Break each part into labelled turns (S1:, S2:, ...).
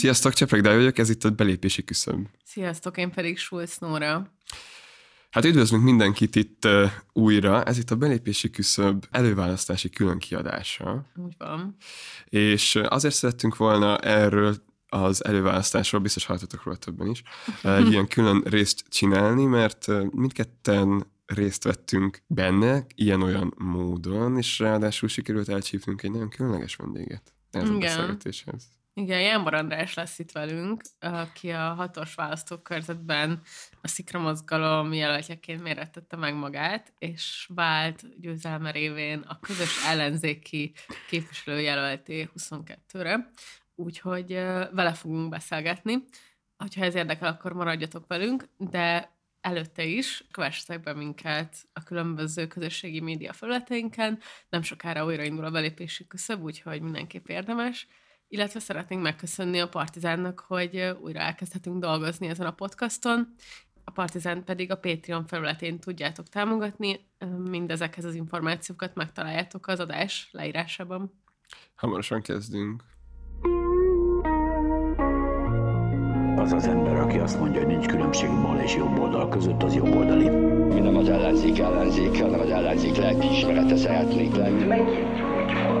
S1: Sziasztok, Csepreg Dáj vagyok, ez itt a belépési küszöb.
S2: Sziasztok, én pedig Schulz Nóra.
S1: Hát üdvözlünk mindenkit itt uh, újra, ez itt a belépési küszöb előválasztási külön kiadása.
S2: Úgy van.
S1: És azért szerettünk volna erről az előválasztásról, biztos hallottatok róla többen is, egy ilyen külön részt csinálni, mert mindketten részt vettünk benne, ilyen-olyan módon, és ráadásul sikerült elcsípnünk egy nagyon különleges vendéget ez a beszélgetéshez.
S2: Igen, Jánbor András lesz itt velünk, aki a hatos választókörzetben a Szikra mozgalom jelöltjeként mérettette meg magát, és vált győzelme révén a közös ellenzéki képviselőjelölté 22-re. Úgyhogy vele fogunk beszélgetni. Ha ez érdekel, akkor maradjatok velünk, de előtte is kövessetek be minket a különböző közösségi média felületeinken. Nem sokára újraindul a belépési küszöb, úgyhogy mindenképp érdemes. Illetve szeretnénk megköszönni a Partizánnak, hogy újra elkezdhetünk dolgozni ezen a podcaston. A Partizán pedig a Patreon felületén tudjátok támogatni. Mindezekhez az információkat megtaláljátok az adás leírásában.
S1: Hamarosan kezdünk.
S3: Az az ember, aki azt mondja, hogy nincs különbség bal és jobb oldal között, az jobb oldali.
S4: Mi nem az ellenzék ellenzék, hanem az ellenzék lelkiismerete szeretnék lenni.
S5: Megint úgy van,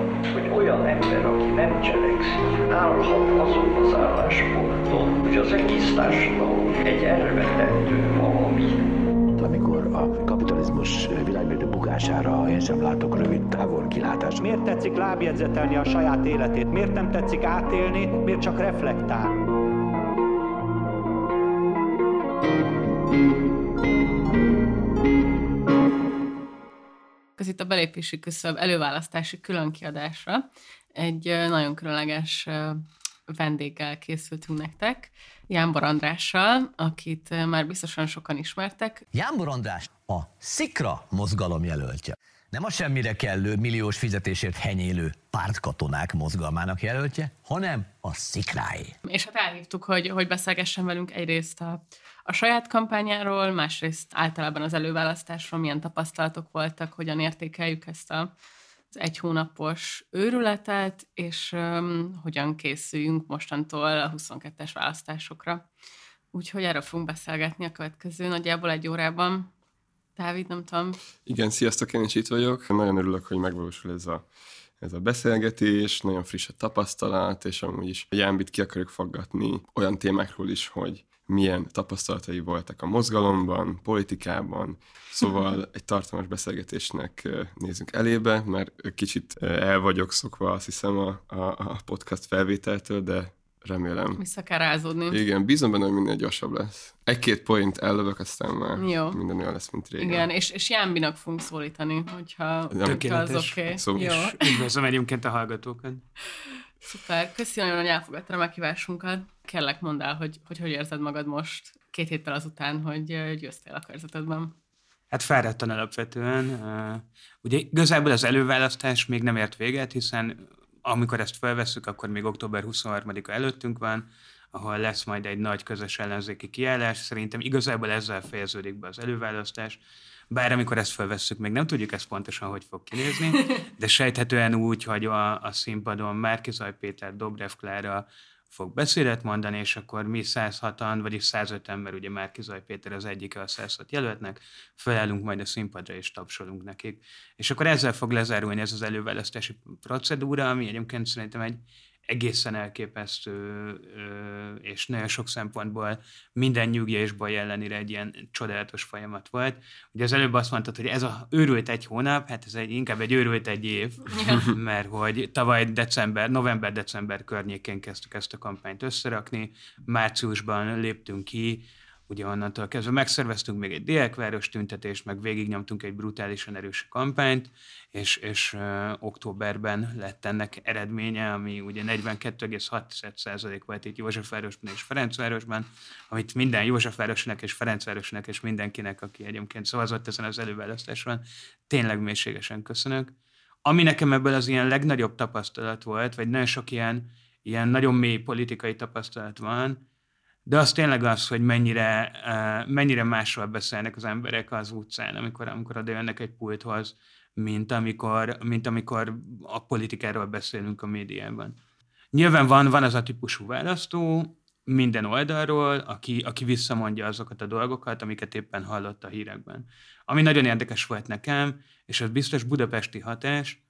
S5: olyan ember, aki nem cselekszik, állhat azon az állásponton, hogy az egész társadalom egy elvetendő valami.
S3: Amikor a kapitalizmus világmérdő bukására én sem látok rövid távol kilátást.
S6: Miért tetszik lábjegyzetelni a saját életét? Miért nem tetszik átélni? Miért csak reflektál?
S2: Ez itt a belépési küszöb előválasztási különkiadásra egy nagyon különleges vendéggel készültünk nektek, Jánbor Andrással, akit már biztosan sokan ismertek.
S7: Jánbor András a Szikra mozgalom jelöltje. Nem a semmire kellő, milliós fizetésért henyélő pártkatonák mozgalmának jelöltje, hanem a szikráé.
S2: És hát elhívtuk, hogy, hogy beszélgessen velünk egyrészt a, a saját kampányáról, másrészt általában az előválasztásról, milyen tapasztalatok voltak, hogyan értékeljük ezt a, az egy hónapos őrületet, és um, hogyan készüljünk mostantól a 22-es választásokra. Úgyhogy erről fogunk beszélgetni a következő nagyjából egy órában. Dávid, nem tudom.
S1: Igen, sziasztok, én is itt vagyok. Nagyon örülök, hogy megvalósul ez a, ez a beszélgetés, nagyon friss a tapasztalat, és amúgy is Jánbit ki akarjuk faggatni olyan témákról is, hogy milyen tapasztalatai voltak a mozgalomban, politikában. Szóval egy tartalmas beszélgetésnek nézünk elébe, mert kicsit el vagyok szokva, azt hiszem, a, a, a podcast felvételtől, de remélem.
S2: Vissza kell rázódni.
S1: Igen, bízom benne, hogy minél gyorsabb lesz. Egy-két point ellövök, aztán már Jó. minden olyan lesz, mint régen.
S2: Igen, és, és Jánbinak fogunk szólítani, hogyha, hogyha az oké. Okay.
S8: Szóval Jó. Üdvözlöm egyébként a hallgatókat.
S2: Szuper, köszönöm, hogy elfogadtad a meghívásunkat. Kellek mondd el, hogy, hogy hogy érzed magad most két héttel azután, hogy győztél a körzetedben.
S8: Hát fáradtan alapvetően. Ugye igazából az előválasztás még nem ért véget, hiszen amikor ezt felveszük, akkor még október 23-a előttünk van, ahol lesz majd egy nagy közös ellenzéki kiállás. Szerintem igazából ezzel fejeződik be az előválasztás. Bár amikor ezt felvesszük, még nem tudjuk ezt pontosan, hogy fog kinézni, de sejthetően úgy, hogy a, a színpadon Márkizaj Péter, Dobrev Klára, fog beszédet mondani, és akkor mi 106-an, vagyis 105 ember, ugye már Kizaj Péter az egyike a 106 jelöltnek, felállunk majd a színpadra és tapsolunk nekik. És akkor ezzel fog lezárulni ez az előválasztási procedúra, ami egyébként szerintem egy egészen elképesztő, és nagyon sok szempontból minden nyugja és baj ellenére egy ilyen csodálatos folyamat volt. Ugye az előbb azt mondtad, hogy ez a őrült egy hónap, hát ez egy, inkább egy őrült egy év, mert hogy tavaly december, november-december környékén kezdtük ezt a kampányt összerakni, márciusban léptünk ki, ugye onnantól kezdve megszerveztünk még egy diákváros tüntetést, meg végignyomtunk egy brutálisan erős kampányt, és, és uh, októberben lett ennek eredménye, ami ugye 42,6% volt itt Józsefvárosban és Ferencvárosban, amit minden Józsefvárosnak és Ferencvárosnak és mindenkinek, aki egyébként szavazott ezen az előválasztáson, tényleg mélységesen köszönök. Ami nekem ebből az ilyen legnagyobb tapasztalat volt, vagy nagyon sok ilyen, ilyen nagyon mély politikai tapasztalat van, de az tényleg az, hogy mennyire, mennyire másról beszélnek az emberek az utcán, amikor, amikor oda jönnek egy pulthoz, mint amikor, mint amikor a politikáról beszélünk a médiában. Nyilván van, van az a típusú választó, minden oldalról, aki, aki visszamondja azokat a dolgokat, amiket éppen hallott a hírekben. Ami nagyon érdekes volt nekem, és az biztos budapesti hatás,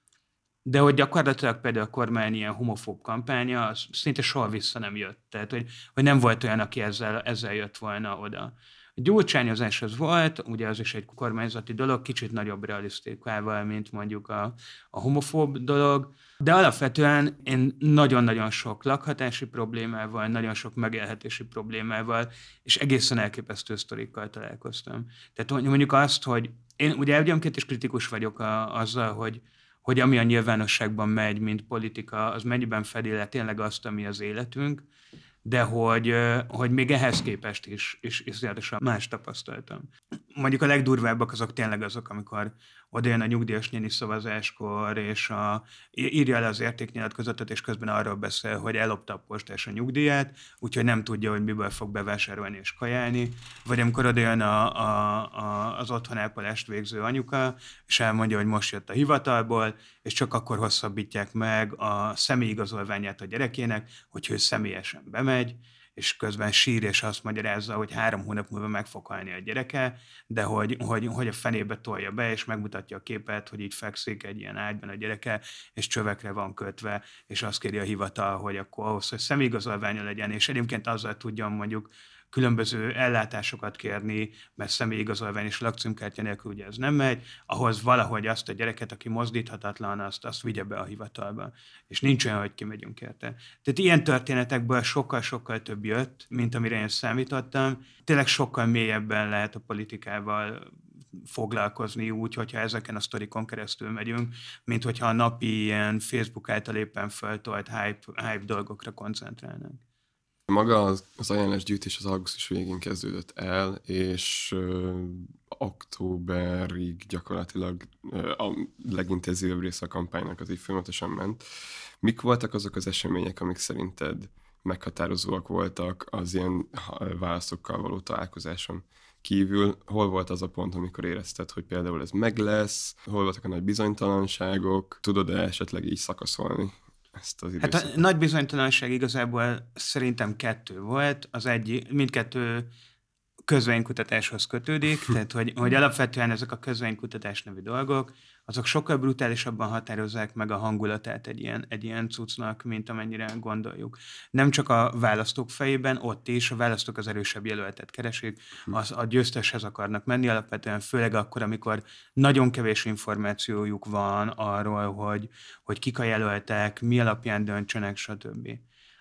S8: de hogy gyakorlatilag például a kormány ilyen homofób kampánya, az szinte soha vissza nem jött. Tehát, hogy, hogy nem volt olyan, aki ezzel, ezzel jött volna oda. A gyurcsányozás az volt, ugye az is egy kormányzati dolog, kicsit nagyobb realisztikával, mint mondjuk a, a homofób dolog, de alapvetően én nagyon-nagyon sok lakhatási problémával, nagyon sok megélhetési problémával, és egészen elképesztő sztorikkal találkoztam. Tehát mondjuk azt, hogy én ugye ugyanként is kritikus vagyok a, azzal, hogy, hogy ami a nyilvánosságban megy, mint politika, az mennyiben fedi le tényleg azt, ami az életünk, de hogy, hogy még ehhez képest is, is iszonyatosan más tapasztaltam. Mondjuk a legdurvábbak azok tényleg azok, amikor oda jön a nyugdíjas néni szavazáskor, és a, írja le az értéknyilatkozatot, és közben arról beszél, hogy ellopta a postás a nyugdíját, úgyhogy nem tudja, hogy miből fog bevásárolni és kajálni. Vagy amikor oda jön a, a, a, az otthonápolást végző anyuka, és elmondja, hogy most jött a hivatalból, és csak akkor hosszabbítják meg a személyigazolványát a gyerekének, hogy ő személyesen bemegy, és közben sír, és azt magyarázza, hogy három hónap múlva meg fog halni a gyereke, de hogy, hogy, hogy a fenébe tolja be, és megmutatja a képet, hogy így fekszik egy ilyen ágyban a gyereke, és csövekre van kötve, és azt kéri a hivatal, hogy akkor ahhoz, hogy személyigazolványa legyen, és egyébként azzal tudjon mondjuk különböző ellátásokat kérni, mert személyigazolvány és lakcímkártya nélkül ugye ez nem megy, ahhoz valahogy azt a gyereket, aki mozdíthatatlan, azt, azt vigye be a hivatalba. És nincs olyan, hogy kimegyünk érte. Tehát ilyen történetekből sokkal-sokkal több jött, mint amire én számítottam. Tényleg sokkal mélyebben lehet a politikával foglalkozni úgy, hogyha ezeken a sztorikon keresztül megyünk, mint hogyha a napi ilyen Facebook által éppen föltolt hype, hype dolgokra koncentrálnánk.
S1: Maga az, az ajánlásgyűjtés az augusztus végén kezdődött el, és ö, októberig gyakorlatilag ö, a legintenzívebb része a kampánynak az így folyamatosan ment. Mik voltak azok az események, amik szerinted meghatározóak voltak az ilyen válaszokkal való találkozáson kívül? Hol volt az a pont, amikor érezted, hogy például ez meg lesz? Hol voltak a nagy bizonytalanságok? Tudod-e esetleg így szakaszolni ezt az
S8: időszakot? Hát a nagy bizonytalanság igazából szerintem kettő volt. Az egy, mindkettő közvénykutatáshoz kötődik, tehát hogy, hogy alapvetően ezek a közvénykutatás nevű dolgok, azok sokkal brutálisabban határozzák meg a hangulatát egy ilyen, egy ilyen cuccnak, mint amennyire gondoljuk. Nem csak a választók fejében, ott is a választók az erősebb jelöltet keresik, az a győzteshez akarnak menni, alapvetően főleg akkor, amikor nagyon kevés információjuk van arról, hogy, hogy kik a jelöltek, mi alapján döntsenek, stb.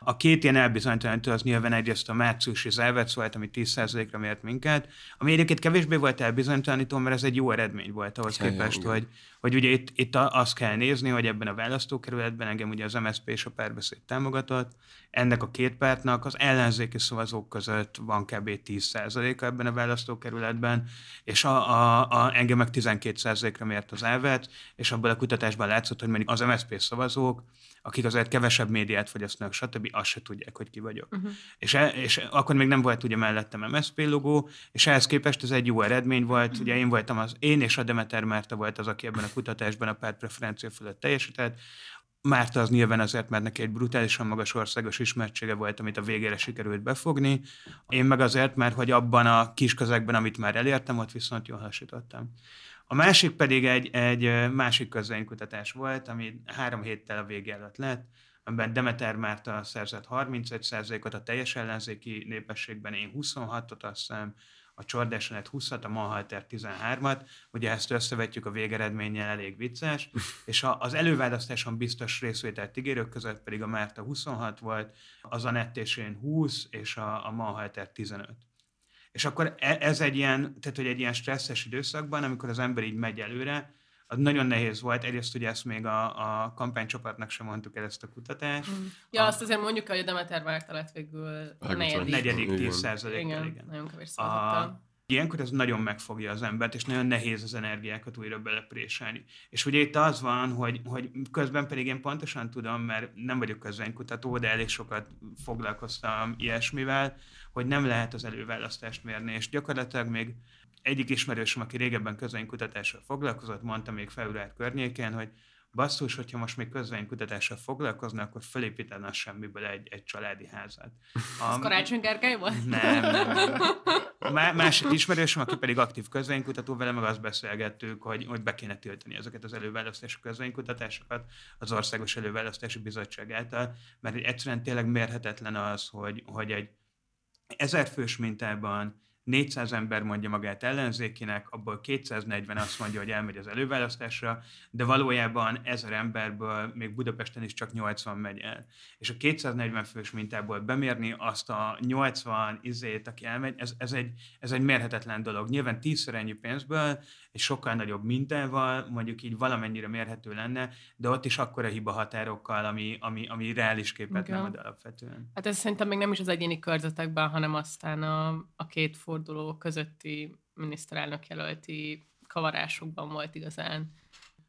S8: A két ilyen elbizonytalanító az nyilván egyrészt a márciusi závec volt, ami 10%-ra mért minket, ami egyébként kevésbé volt elbizonytalanító, mert ez egy jó eredmény volt ahhoz ja, képest, hogy, hogy ugye itt, itt azt kell nézni, hogy ebben a választókerületben engem ugye az MSZP és a párbeszéd támogatott, ennek a két pártnak az ellenzéki szavazók között van kb. 10%-a ebben a választókerületben, és a, a, a, engem meg 12%-ra mért az elvet, és abban a kutatásban látszott, hogy mondjuk az MSZP szavazók akik azért kevesebb médiát fogyasztanak, stb., azt se tudják, hogy ki vagyok. Uh-huh. És, e, és akkor még nem volt ugye mellettem MSZP logó, és ehhez képest ez egy jó eredmény volt. Uh-huh. Ugye én voltam az, én és a Demeter Márta volt az, aki ebben a kutatásban a párt preferencia fölött teljesített. Márta az nyilván azért, mert neki egy brutálisan magas országos ismertsége volt, amit a végére sikerült befogni. Én meg azért, mert hogy abban a kis közegben, amit már elértem, ott viszont jól hasítottam. A másik pedig egy, egy másik közvénykutatás volt, ami három héttel a vége előtt lett, amiben Demeter Márta szerzett 31%-ot, a teljes ellenzéki népességben én 26-ot, azt hiszem, a Csordásonet 20-at, a Manhalter 13-at, ugye ezt összevetjük a végeredménnyel, elég vicces, és az előválasztáson biztos részvételt ígérők között pedig a Márta 26 volt, az a nettésén 20, és a, a Manhalter 15. És akkor e, ez egy ilyen, tehát hogy egy ilyen stresszes időszakban, amikor az ember így megy előre, az nagyon nehéz volt. Egyrészt ugye ezt még a, a kampánycsapatnak sem mondtuk el ezt a kutatást. Mm.
S2: Ja, a, azt azért mondjuk, hogy a Demeter Márta lett végül a negyedik.
S8: Negyedik, tíz százalékkal,
S2: igen. igen. Nagyon kevés szavazattal.
S8: Ilyenkor ez nagyon megfogja az embert, és nagyon nehéz az energiákat újra belepréselni. És ugye itt az van, hogy, hogy közben pedig én pontosan tudom, mert nem vagyok közvénykutató, de elég sokat foglalkoztam ilyesmivel, hogy nem lehet az előválasztást mérni, és gyakorlatilag még egyik ismerősöm, aki régebben közvénykutatással foglalkozott, mondta még február környékén, hogy basszus, hogyha most még közvénykutatással foglalkozna, akkor felépítene a semmiből egy, egy családi házat.
S2: A... Ez Karácsony Gergely volt?
S8: Nem, nem, nem. Má, másik ismerősöm, aki pedig aktív közvénykutató, vele meg azt beszélgettük, hogy, hogy be kéne tiltani ezeket az előválasztási közvénykutatásokat az Országos Előválasztási Bizottság által, mert egyszerűen tényleg mérhetetlen az, hogy, hogy egy ezer fős mintában 400 ember mondja magát ellenzékinek, abból 240 azt mondja, hogy elmegy az előválasztásra, de valójában ezer emberből még Budapesten is csak 80 megy el. És a 240 fős mintából bemérni azt a 80 izét, aki elmegy, ez, ez, egy, ez egy mérhetetlen dolog. Nyilván tízszer ennyi pénzből, egy sokkal nagyobb mintával, mondjuk így valamennyire mérhető lenne, de ott is akkora hiba határokkal, ami, ami, ami reális képet Igen. nem ad alapvetően.
S2: Hát ez szerintem még nem is az egyéni körzetekben, hanem aztán a, a két forduló közötti miniszterelnök jelölti kavarásokban volt igazán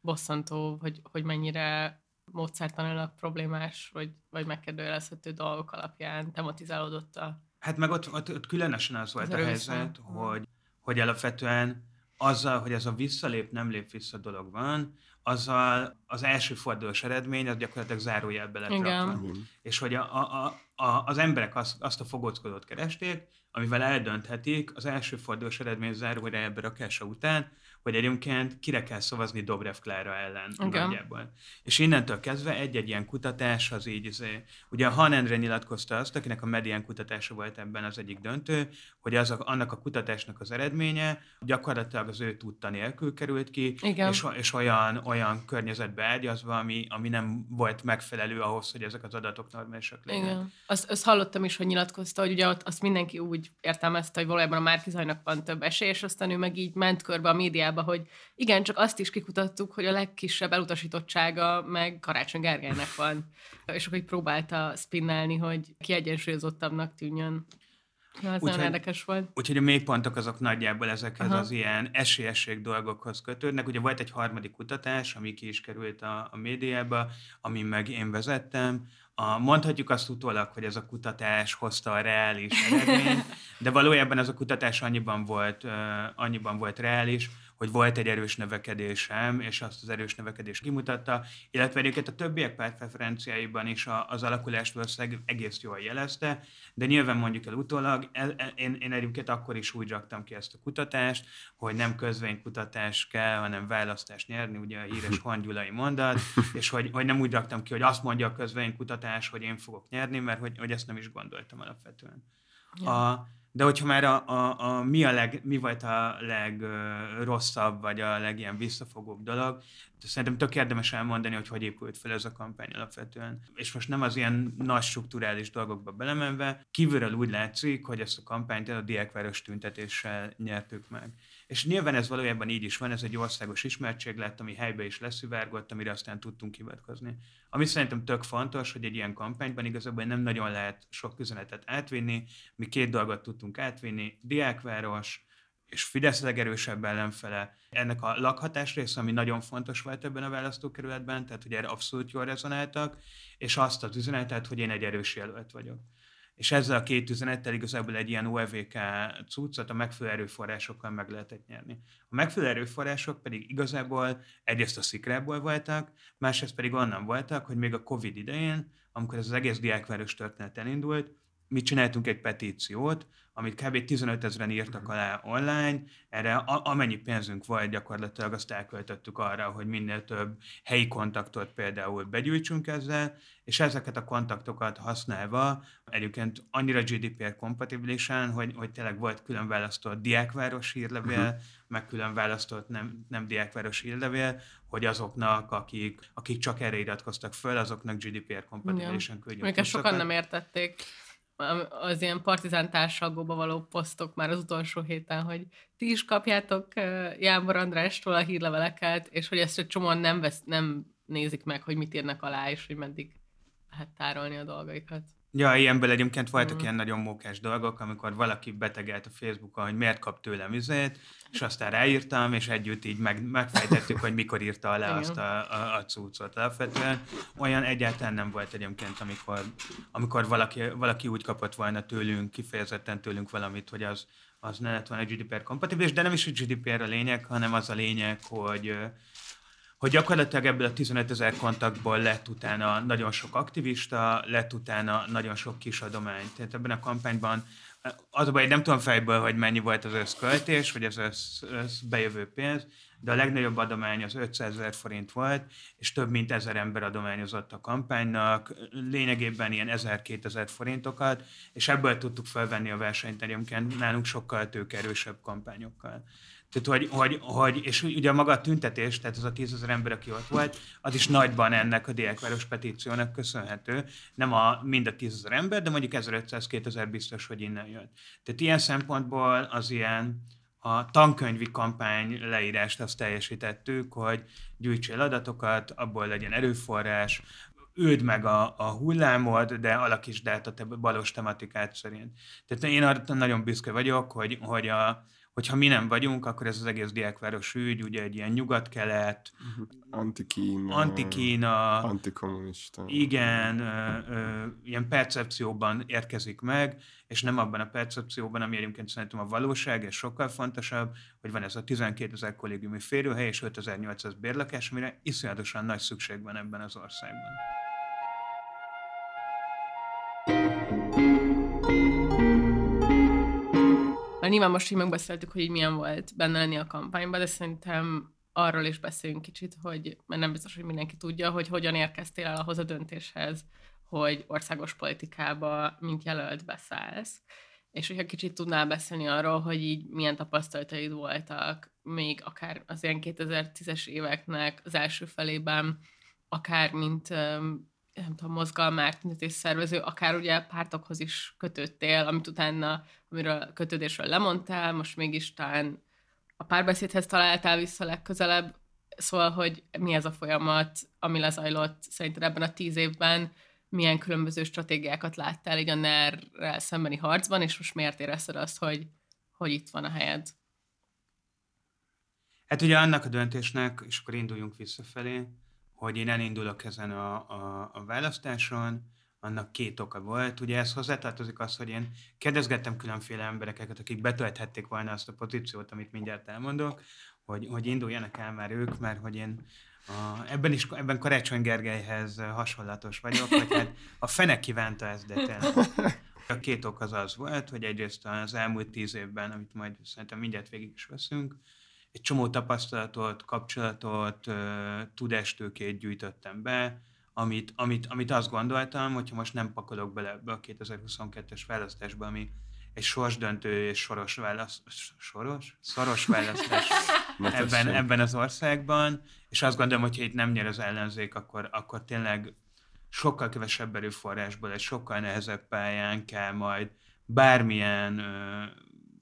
S2: bosszantó, hogy, hogy mennyire módszertanilag problémás, vagy, vagy megkérdőjelezhető dolgok alapján tematizálódott a
S8: Hát meg ott, ott, ott különösen az volt az a helyzet, hogy, hogy alapvetően azzal, hogy ez a visszalép, nem lép vissza dolog van, azzal az első fordulós eredmény az gyakorlatilag zárójelbe lett rakva. És hogy a, a, a, az emberek azt, azt a fogóckodót keresték, amivel eldönthetik az első fordulós eredmény zárójelbe rakása után, hogy egyébként kire kell szavazni Dobrev Klára ellen okay. nagyjából. És innentől kezdve egy-egy ilyen kutatás az így, az, ugye Han Endre nyilatkozta azt, akinek a medián kutatása volt ebben az egyik döntő, hogy az a, annak a kutatásnak az eredménye gyakorlatilag az ő tudta nélkül került ki, Igen. és, és olyan, olyan környezetbe ágyazva, ami, ami nem volt megfelelő ahhoz, hogy ezek az adatok normálisak legyenek.
S2: Igen. Azt, azt hallottam is, hogy nyilatkozta, hogy ugye ott azt mindenki úgy értelmezte, hogy valójában a Márkizajnak van több esély, és aztán ő meg így ment körbe a médiában médiába, hogy igen, csak azt is kikutattuk, hogy a legkisebb elutasítottsága meg Karácsony Gergelynek van. És akkor így próbálta spinnelni, hogy kiegyensúlyozottabbnak tűnjön. Ez nagyon érdekes volt.
S8: Úgyhogy a mélypontok azok nagyjából ezekhez Aha. az ilyen esélyesség dolgokhoz kötődnek. Ugye volt egy harmadik kutatás, ami ki is került a, a médiába, ami meg én vezettem, a, mondhatjuk azt utólag, hogy ez a kutatás hozta a reális eredményt, de valójában ez a kutatás annyiban volt, uh, annyiban volt reális, hogy volt egy erős növekedésem, és azt az erős növekedést kimutatta, illetve egyébként a többiek pártpreferenciáiban is az alakulást valószínűleg egész jól jelezte, de nyilván mondjuk el utólag, én, én egyébként akkor is úgy raktam ki ezt a kutatást, hogy nem közvénykutatás kell, hanem választást nyerni, ugye a híres hongyulai mondat, és hogy, hogy nem úgy raktam ki, hogy azt mondja a közvénykutatás, hogy én fogok nyerni, mert hogy, hogy ezt nem is gondoltam alapvetően. Ja. A, de hogyha már a, a, a, mi, a leg, mi volt a legrosszabb, vagy a legilyen visszafogóbb dolog, szerintem tök érdemes elmondani, hogy hogy épült fel ez a kampány alapvetően. És most nem az ilyen nagy strukturális dolgokba belemenve, kívülről úgy látszik, hogy ezt a kampányt a diákváros tüntetéssel nyertük meg. És nyilván ez valójában így is van, ez egy országos ismertség lett, ami helybe is leszivárgott, amire aztán tudtunk hivatkozni. Ami szerintem tök fontos, hogy egy ilyen kampányban igazából nem nagyon lehet sok üzenetet átvinni. Mi két dolgot tudtunk átvinni, diákváros, és Fidesz legerősebb ellenfele. Ennek a lakhatás része, ami nagyon fontos volt ebben a választókerületben, tehát hogy erre abszolút jól rezonáltak, és azt az üzenetet, hogy én egy erős jelölt vagyok és ezzel a két üzenettel igazából egy ilyen OEVK cuccot a megfelelő erőforrásokkal meg lehetett nyerni. A megfelelő erőforrások pedig igazából egyrészt a szikrából voltak, másrészt pedig onnan voltak, hogy még a Covid idején, amikor ez az egész diákváros történet elindult, mi csináltunk egy petíciót, amit kb. 15 ezeren írtak alá online, erre a, amennyi pénzünk volt, gyakorlatilag azt elköltöttük arra, hogy minél több helyi kontaktot például begyűjtsünk ezzel, és ezeket a kontaktokat használva egyébként annyira GDPR kompatibilisen, hogy, hogy tényleg volt külön választott diákváros hírlevél, uh-huh. meg külön választott nem, nem diákváros hírlevél, hogy azoknak, akik, akik csak erre iratkoztak föl, azoknak GDPR kompatibilisen küldjünk.
S2: Még sokan nem értették az ilyen partizán társalgóba való posztok már az utolsó héten, hogy ti is kapjátok Jámbor Andrástól a hírleveleket, és hogy ezt egy csomóan nem, vesz, nem nézik meg, hogy mit írnak alá, és hogy meddig lehet tárolni a dolgaikat.
S8: Ja, ilyenből egyébként voltak mm. ilyen nagyon mókás dolgok, amikor valaki betegelt a Facebookon, hogy miért kap tőlem üzét, és aztán ráírtam, és együtt így meg, megfejtettük, hogy mikor írta Igen. azt a, a, a cuccot. Alapvetően olyan egyáltalán nem volt egyébként, amikor, amikor valaki, valaki úgy kapott volna tőlünk, kifejezetten tőlünk valamit, hogy az, az ne lett volna GDPR kompatibilis, de nem is a GDPR a lényeg, hanem az a lényeg, hogy hogy gyakorlatilag ebből a 15 ezer kontaktból lett utána nagyon sok aktivista, lett utána nagyon sok kis adomány. Tehát ebben a kampányban az a baj, nem tudom fejből, hogy mennyi volt az összköltés, vagy az össz, össz bejövő pénz, de a legnagyobb adomány az 500 ezer forint volt, és több mint ezer ember adományozott a kampánynak, lényegében ilyen 1000-2000 forintokat, és ebből tudtuk felvenni a versenyt egyébként nálunk sokkal tőkerősebb kampányokkal. Tehát, hogy, hogy, hogy, és ugye maga a tüntetés, tehát az a tízezer ember, aki ott volt, az is nagyban ennek a Diákváros petíciónak köszönhető. Nem a, mind a tízezer ember, de mondjuk 1500-2000 biztos, hogy innen jött. Tehát ilyen szempontból az ilyen, a tankönyvi kampány leírást azt teljesítettük, hogy gyűjtsél adatokat, abból legyen erőforrás, őd meg a, a hullámod, de alakítsd át a te balos tematikát szerint. Tehát én arra nagyon büszke vagyok, hogy, hogy a, hogyha mi nem vagyunk, akkor ez az egész diákváros ügy, ugye egy ilyen nyugat-kelet,
S1: mhm. antikína,
S8: antikína
S1: antikommunista.
S8: Igen, ö, ö, ilyen percepcióban érkezik meg, és nem abban a percepcióban, ami egyébként szerintem a valóság, és sokkal fontosabb, hogy van ez a 12 ezer kollégiumi férőhely és 5800 bérlakás, amire iszonyatosan nagy szükség van ebben az országban.
S2: Nyilván most így megbeszéltük, hogy így milyen volt benne lenni a kampányban, de szerintem arról is beszéljünk kicsit, hogy mert nem biztos, hogy mindenki tudja, hogy hogyan érkeztél el ahhoz a döntéshez, hogy országos politikába, mint jelölt beszállsz. És hogyha kicsit tudnál beszélni arról, hogy így milyen tapasztalataid voltak, még akár az ilyen 2010-es éveknek az első felében, akár mint nem tudom, tüntetés szervező, akár ugye pártokhoz is kötöttél, amit utána, amiről kötődésről lemondtál, most mégis talán a párbeszédhez találtál vissza legközelebb, szóval, hogy mi ez a folyamat, ami lezajlott szerinted ebben a tíz évben, milyen különböző stratégiákat láttál így a ner szembeni harcban, és most miért érezted azt, hogy, hogy itt van a helyed?
S8: Hát ugye annak a döntésnek, és akkor induljunk visszafelé, hogy én elindulok ezen a, a, a választáson, annak két oka volt. Ugye ez hozzátartozik az, hogy én kérdezgettem különféle embereket, akik betölthették volna azt a pozíciót, amit mindjárt elmondok, hogy, hogy induljanak el már ők, mert hogy én a, ebben is, ebben Karácsony Gergelyhez hasonlatos vagyok, hogy hát a fene kívánta ezt, de tényleg. A két ok az az volt, hogy egyrészt az elmúlt tíz évben, amit majd szerintem mindjárt végig is veszünk, egy csomó tapasztalatot, kapcsolatot, tudástőkét gyűjtöttem be, amit, amit, amit azt gondoltam, hogyha most nem pakolok bele ebbe a 2022-es választásba, ami egy sorsdöntő és soros választ, soros? Szoros választás ebben, ebben az országban, és azt gondolom, hogy itt nem nyer az ellenzék, akkor, akkor tényleg sokkal kevesebb erőforrásból, egy sokkal nehezebb pályán kell majd bármilyen ö,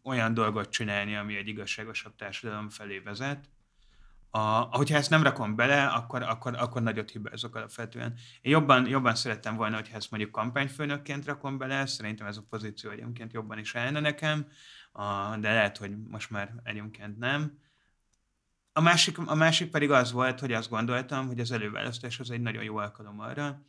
S8: olyan dolgot csinálni, ami egy igazságosabb társadalom felé vezet. A, hogyha ezt nem rakom bele, akkor, akkor, akkor nagyot hibázok alapvetően. Én jobban, jobban szerettem volna, hogyha ezt mondjuk kampányfőnökként rakom bele, szerintem ez a pozíció egyébként jobban is állna nekem, a, de lehet, hogy most már egyébként nem. A másik, a másik pedig az volt, hogy azt gondoltam, hogy az előválasztás az egy nagyon jó alkalom arra,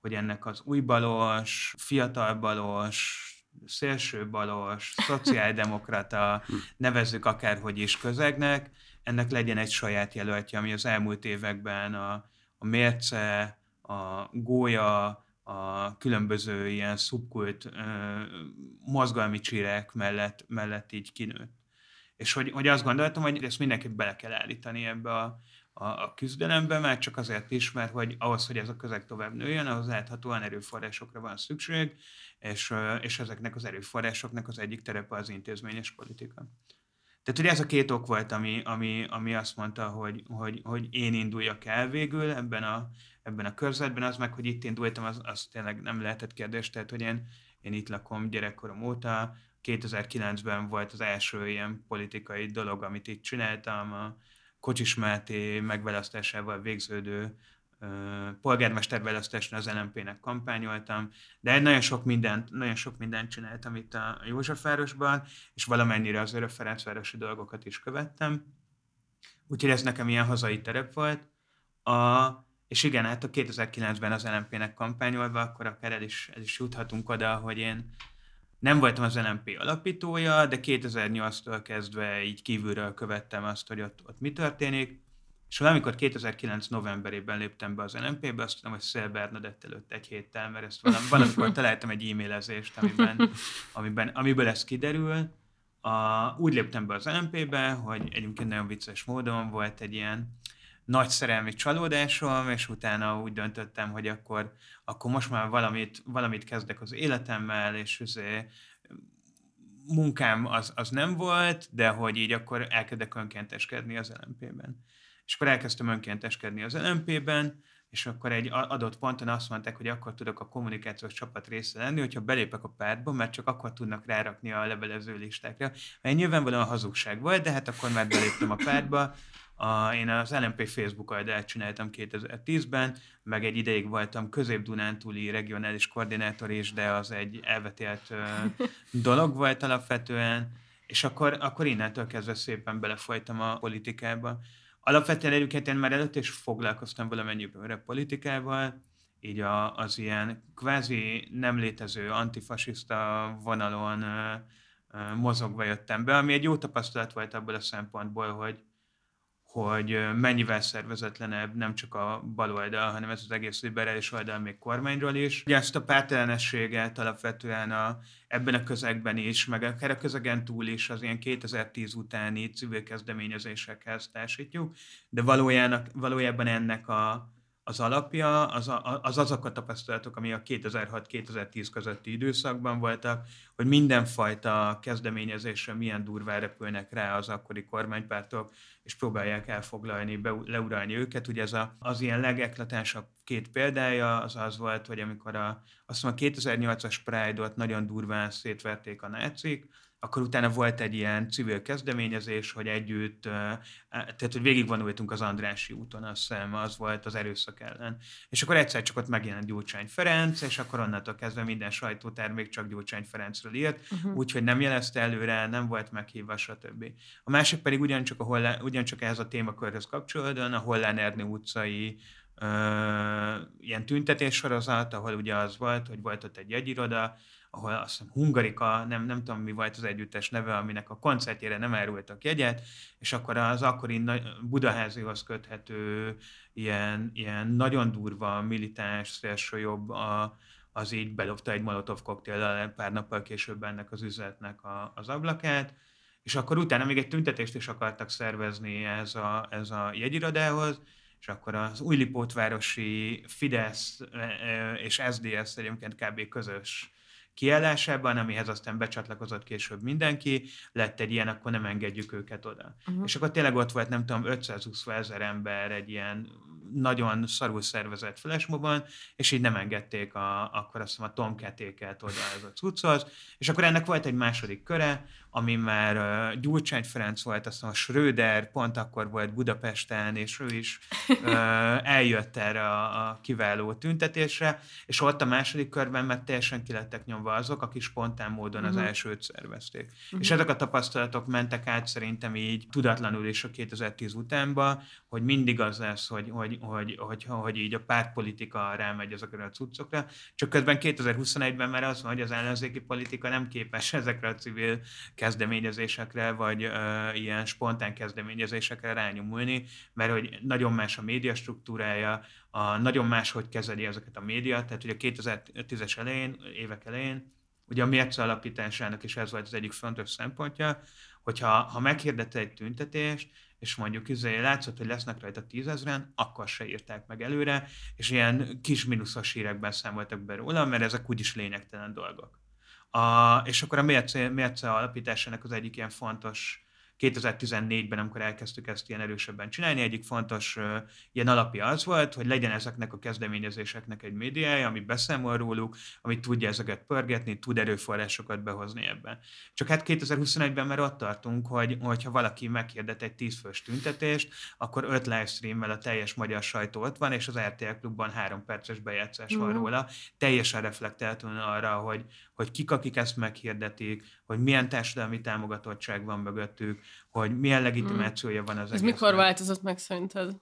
S8: hogy ennek az újbalos, fiatalbalos, szélsőbalos, szociáldemokrata, nevezzük akárhogy is közegnek, ennek legyen egy saját jelöltje, ami az elmúlt években a, a mérce, a gólya, a különböző ilyen szubkult ö, mozgalmi csirek mellett, mellett így kinőtt. És hogy, hogy azt gondoltam, hogy ezt mindenképp bele kell állítani ebbe a, a, a küzdelembe, mert csak azért is, mert hogy ahhoz, hogy ez a közeg tovább nőjön, ahhoz láthatóan erőforrásokra van szükség, és, és ezeknek az erőforrásoknak az egyik terepe az intézményes politika. Tehát ugye ez a két ok volt, ami, ami, ami azt mondta, hogy, hogy, hogy én induljak el végül ebben a, ebben a körzetben, az meg, hogy itt indultam, az, az tényleg nem lehetett kérdés, tehát hogy én, én itt lakom gyerekkorom óta, 2009-ben volt az első ilyen politikai dolog, amit itt csináltam, a Kocsis Máté megválasztásával végződő polgármesterválasztáson az LMP-nek kampányoltam, de nagyon sok mindent, nagyon sok mindent csináltam itt a Józsefvárosban, és valamennyire az a Ferencvárosi dolgokat is követtem. Úgyhogy ez nekem ilyen hazai terep volt. A, és igen, hát a 2009-ben az LMP-nek kampányolva, akkor akár el is, el is juthatunk oda, hogy én nem voltam az LMP alapítója, de 2008-tól kezdve így kívülről követtem azt, hogy ott, ott mi történik, és valamikor 2009 novemberében léptem be az NMP-be, azt tudom, hogy Szél Bernadett előtt egy héttel, mert ezt valam, valamikor találtam egy e-mailezést, amiben, amiben, amiből ez kiderül. A, úgy léptem be az NMP-be, hogy egyébként nagyon vicces módon volt egy ilyen nagy szerelmi csalódásom, és utána úgy döntöttem, hogy akkor, akkor most már valamit, valamit kezdek az életemmel, és azért munkám az, az nem volt, de hogy így akkor elkezdek önkénteskedni az LMP-ben. És akkor elkezdtem önkénteskedni az LMP-ben, és akkor egy adott ponton azt mondták, hogy akkor tudok a kommunikációs csapat része lenni, hogyha belépek a pártba, mert csak akkor tudnak rárakni a levelező listákra. Egy nyilvánvalóan hazugság volt, de hát akkor már beléptem a pártba, a, én az LMP Facebook oldalt csináltam 2010-ben, meg egy ideig voltam közép-dunántúli regionális koordinátor is, de az egy elvetélt dolog volt alapvetően, és akkor, akkor innentől kezdve szépen belefolytam a politikába. Alapvetően én már előtt is foglalkoztam valamennyiben politikával, így a, az ilyen kvázi nem létező antifasiszta vonalon ö, ö, mozogva jöttem be, ami egy jó tapasztalat volt abból a szempontból, hogy, hogy mennyivel szervezetlenebb nem csak a baloldal, hanem ez az egész liberális oldal még kormányról is. Ugye ezt a pártelenességet alapvetően a, ebben a közegben is, meg akár a közegen túl is az ilyen 2010 utáni civil kezdeményezésekhez társítjuk, de valójában ennek a, az alapja az, az azok a tapasztalatok, ami a 2006-2010 közötti időszakban voltak, hogy mindenfajta kezdeményezésre milyen durvá repülnek rá az akkori kormánypártok, és próbálják elfoglalni, be, leuralni őket. Ugye ez a, az ilyen legeklatánsabb két példája az az volt, hogy amikor a, azt mondom, a 2008-as Pride-ot nagyon durván szétverték a nácik, akkor utána volt egy ilyen civil kezdeményezés, hogy együtt, tehát hogy végigvonultunk az Andrási úton, azt hiszem, az volt az erőszak ellen. És akkor egyszer csak ott megjelent Gyurcsány Ferenc, és akkor onnantól kezdve minden sajtótermék csak Gyurcsány Ferencről írt, uh-huh. úgyhogy nem jelezte előre, nem volt meghívva, stb. A másik pedig ugyancsak, a Hollán, ugyancsak ehhez a témakörhöz kapcsolódóan a Hollán Ernő utcai ö, ilyen tüntetéssorozat, ahol ugye az volt, hogy volt ott egy jegyiroda, ahol azt hiszem Hungarika, nem, nem tudom mi volt az együttes neve, aminek a koncertjére nem árultak jegyet, és akkor az akkori Budaházihoz köthető ilyen, ilyen nagyon durva militáns szélső jobb a, az így belopta egy molotov koktéllal pár nappal később ennek az üzletnek a, az ablakát, és akkor utána még egy tüntetést is akartak szervezni ez a, ez a jegyirodához, és akkor az Újlipótvárosi Fidesz e, e, és SZDSZ egyébként kb. közös kiállásában, amihez aztán becsatlakozott később mindenki, lett egy ilyen, akkor nem engedjük őket oda. Uh-huh. És akkor tényleg ott volt, nem tudom, 520 ezer ember egy ilyen nagyon szarul szervezett flashmobban, és így nem engedték a, akkor azt mondom, a tomketéket oda ez a cucchoz, és akkor ennek volt egy második köre, ami már uh, Gyurcsány Ferenc volt, azt mondom, a Schröder pont akkor volt Budapesten, és ő is uh, eljött erre a, a kiváló tüntetésre, és ott a második körben már teljesen kilettek nyomva azok, akik spontán módon az uh-huh. elsőt szervezték. Uh-huh. És ezek a tapasztalatok mentek át szerintem így tudatlanul is a 2010 utánba, hogy mindig az lesz, hogy, hogy, hogy, hogy, hogy így a pártpolitika rámegy ezekre a cuccokra, csak közben 2021-ben már az van, hogy az ellenzéki politika nem képes ezekre a civil kezdeményezésekre, vagy ö, ilyen spontán kezdeményezésekre rányomulni, mert hogy nagyon más a média struktúrája, a, nagyon más, hogy kezeli ezeket a média, tehát ugye a 2010-es elején, évek elején, ugye a mérce alapításának is ez volt az egyik fontos szempontja, hogyha ha meghirdette egy tüntetést, és mondjuk izé, látszott, hogy lesznek rajta tízezren, akkor se írták meg előre, és ilyen kis mínuszos hírekben számoltak be róla, mert ezek úgyis lényegtelen dolgok. A, és akkor a mérce, mérce alapításának az egyik ilyen fontos 2014-ben, amikor elkezdtük ezt ilyen erősebben csinálni, egyik fontos uh, ilyen alapja az volt, hogy legyen ezeknek a kezdeményezéseknek egy médiája, ami beszámol róluk, ami tudja ezeket pörgetni, tud erőforrásokat behozni ebben. Csak hát 2021-ben már ott tartunk, hogy hogyha valaki meghirdet egy tízfős tüntetést, akkor öt livestreammel a teljes magyar sajtó ott van, és az RTL klubban három perces bejátszás mm. van mhm. róla. Teljesen reflektáltan arra, hogy, hogy kik, akik ezt meghirdetik, hogy milyen társadalmi támogatottság van mögöttük, hogy milyen legitimációja van az
S2: Ez egésznek. mikor változott meg szerinted?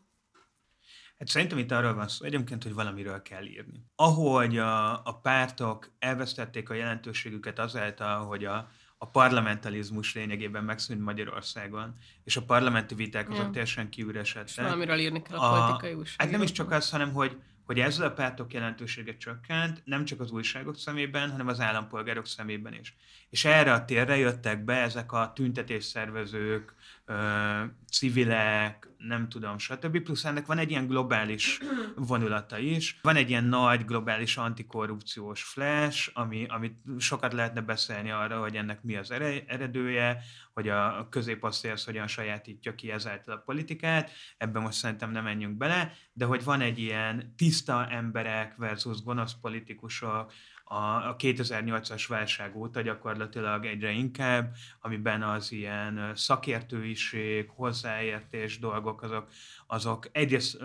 S8: Hát szerintem itt arról van szó egyébként, hogy valamiről kell írni. Ahogy a, a pártok elvesztették a jelentőségüket azáltal, hogy a, a a parlamentalizmus lényegében megszűnt Magyarországon, és a parlamenti viták azok
S2: Ja.
S8: teljesen kiüresedtek.
S2: És valamiről írni kell a politikai
S8: Hát nem
S2: újságíróknak.
S8: is csak az, hanem hogy, hogy ezzel a pártok jelentősége csökkent, nem csak az újságok szemében, hanem az állampolgárok szemében is. És erre a térre jöttek be ezek a tüntetésszervezők, civilek, nem tudom, stb. Plusz ennek van egy ilyen globális vonulata is. Van egy ilyen nagy globális antikorrupciós flash, ami, amit sokat lehetne beszélni arra, hogy ennek mi az ere- eredője, hogy a középosztály az hogyan sajátítja ki ezáltal a politikát. Ebben most szerintem nem menjünk bele, de hogy van egy ilyen tiszta emberek versus gonosz politikusok, a, a 2008-as válság óta gyakorlatilag egyre inkább, amiben az ilyen szakértőiség, hozzáértés dolgok, azok, azok egyrészt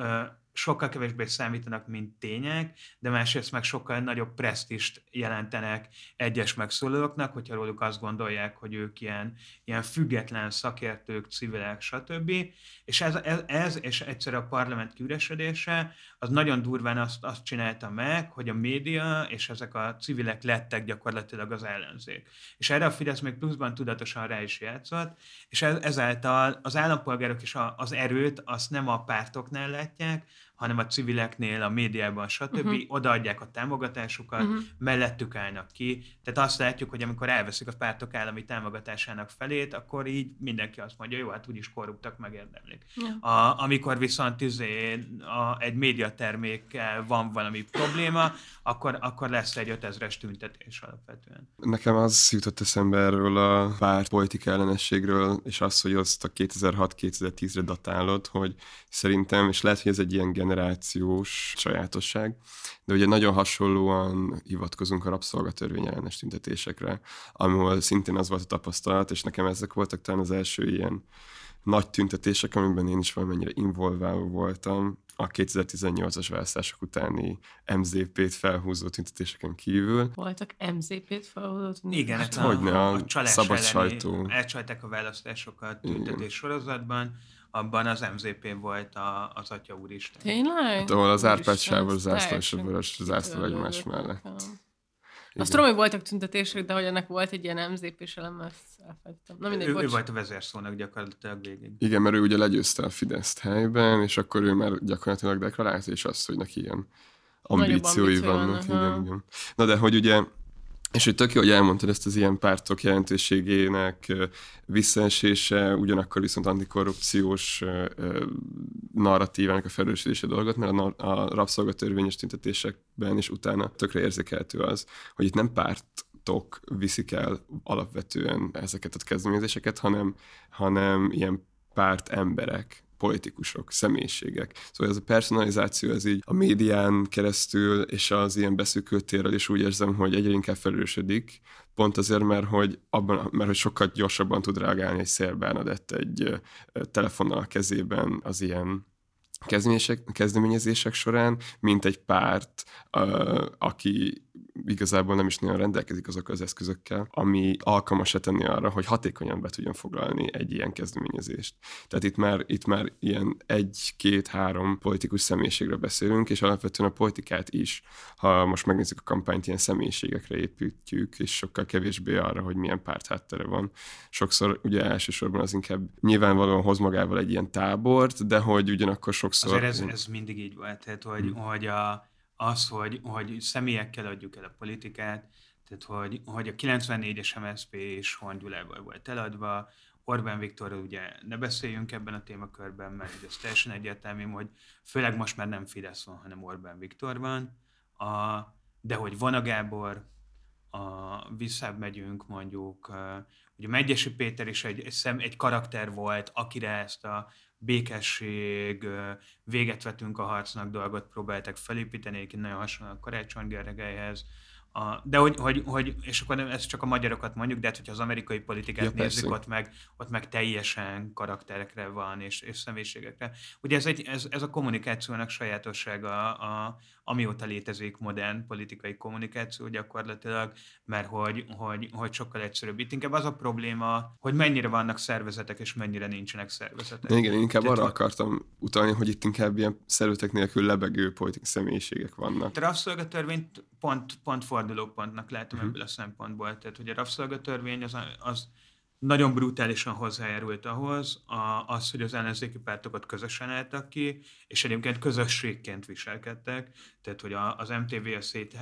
S8: sokkal kevésbé számítanak, mint tények, de másrészt meg sokkal nagyobb presztist jelentenek egyes megszólalóknak, hogyha róluk azt gondolják, hogy ők ilyen, ilyen független szakértők, civilek, stb. És ez, ez, ez és egyszer a parlament kiüresedése, az nagyon durván azt, azt csinálta meg, hogy a média és ezek a civilek lettek gyakorlatilag az ellenzék. És erre a Fidesz még pluszban tudatosan rá is játszott, és ez, ezáltal az állampolgárok is a, az erőt azt nem a pártoknál látják, hanem a civileknél, a médiában, stb. Uh-huh. odaadják a támogatásukat, uh-huh. mellettük állnak ki. Tehát azt látjuk, hogy amikor elveszik a pártok állami támogatásának felét, akkor így mindenki azt mondja, jó, hát úgyis korruptak, megérdemlik.
S2: Ja.
S8: A, amikor viszont izé, a, egy médiatermékkel van valami probléma, akkor, akkor lesz egy 5000-es tüntetés alapvetően.
S1: Nekem az jutott eszembe erről a párt politika ellenességről, és az, hogy azt a 2006-2010-re datálod, hogy szerintem, és lehet, hogy ez egy ilyen generációs sajátosság, de ugye nagyon hasonlóan hivatkozunk a rabszolgatörvény ellenes tüntetésekre, ahol szintén az volt a tapasztalat, és nekem ezek voltak talán az első ilyen nagy tüntetések, amiben én is valamennyire involválva voltam a 2018-as választások utáni MZP-t felhúzó tüntetéseken kívül.
S2: Voltak MZP-t felhozott?
S8: Igen, hát a,
S1: Hogyne, a
S8: csalás
S1: szabad sajtó.
S8: Elcsalták a választásokat tüntetés sorozatban, abban az MZP volt a, az Atya Úristen.
S2: Tényleg?
S1: Hát, ahol az Árpád sávos zászló és a vörös zászló egymás mellett. Igen.
S2: Azt tudom, hogy voltak tüntetések, de hogy ennek volt egy ilyen MZP-s elem, ezt elfelejtettem. Na mindegy,
S8: ő, ő
S2: bocs.
S8: volt a vezérszónak gyakorlatilag végig.
S1: Igen, mert ő ugye legyőzte a Fideszt helyben, és akkor ő már gyakorlatilag deklarálta is azt, hogy neki ilyen ambíciói
S2: ambíciói
S1: vannak.
S2: vannak.
S1: Igen, igen. Na de hogy ugye, és hogy tök jó, hogy elmondtad ezt az ilyen pártok jelentőségének visszaesése, ugyanakkor viszont antikorrupciós narratívának a felelősödése dolgot, mert a, a rabszolgatörvényes tüntetésekben is utána tökre érzékelhető az, hogy itt nem párt pártok viszik el alapvetően ezeket a kezdeményezéseket, hanem, hanem ilyen párt emberek, politikusok, személyiségek. Szóval ez a personalizáció, ez így a médián keresztül és az ilyen beszűkült térrel is úgy érzem, hogy egyre inkább felősödik, pont azért, mert hogy, abban, mert hogy sokkal gyorsabban tud reagálni egy Szél egy telefonnal a kezében az ilyen kezdeményezések, során, mint egy párt, aki igazából nem is nagyon rendelkezik azokkal az eszközökkel, ami alkalmas tenni arra, hogy hatékonyan be tudjon foglalni egy ilyen kezdeményezést. Tehát itt már, itt már ilyen egy-két-három politikus személyiségről beszélünk, és alapvetően a politikát is, ha most megnézzük a kampányt, ilyen személyiségekre építjük, és sokkal kevésbé arra, hogy milyen párt háttere van. Sokszor ugye elsősorban az inkább nyilvánvalóan hoz magával egy ilyen tábort, de hogy ugyanakkor sokszor...
S8: Azért ez, ez mindig így volt, tehát hogy, hmm. hogy a, az, hogy, hogy személyekkel adjuk el a politikát, tehát hogy, hogy a 94-es MSZP is Horn Gyulával volt eladva, Orbán Viktorról ugye ne beszéljünk ebben a témakörben, mert ez teljesen egyértelmű, hogy főleg most már nem Fidesz van, hanem Orbán Viktor van, a, de hogy Vona Gábor, a, visszább megyünk mondjuk, a, ugye Megyesi Péter is egy, egy, szem, egy karakter volt, akire ezt a békesség, véget vetünk a harcnak dolgot próbáltak felépíteni, egyébként nagyon hasonló a Karácsony Gergelyhez, a, de hogy, hogy, hogy, és akkor ez csak a magyarokat mondjuk, de hát, hogyha az amerikai politikát Ja, nézzük,
S1: persze.
S8: ott meg, ott meg teljesen karakterekre van, és, és személyiségekre. Ugye ez, egy, ez, ez a kommunikációnak sajátossága, a, amióta létezik modern politikai kommunikáció gyakorlatilag, mert hogy, hogy, hogy sokkal egyszerűbb. Itt inkább az a probléma, hogy mennyire vannak szervezetek, és mennyire nincsenek szervezetek.
S1: Igen, én inkább
S8: Tehát,
S1: arra akartam utalni, hogy itt inkább ilyen szervezetek nélkül lebegő politikai személyiségek vannak.
S8: A rabszolgatörvényt pont, pont fordulópontnak látom
S1: Mhm.
S8: ebből a szempontból. Tehát, hogy a rabszolgatörvény az, az nagyon brutálisan hozzájárult ahhoz, a, az, hogy az ellenzéki pártokat közösen álltak ki, és egyébként közösségként viselkedtek, tehát hogy a, az MTV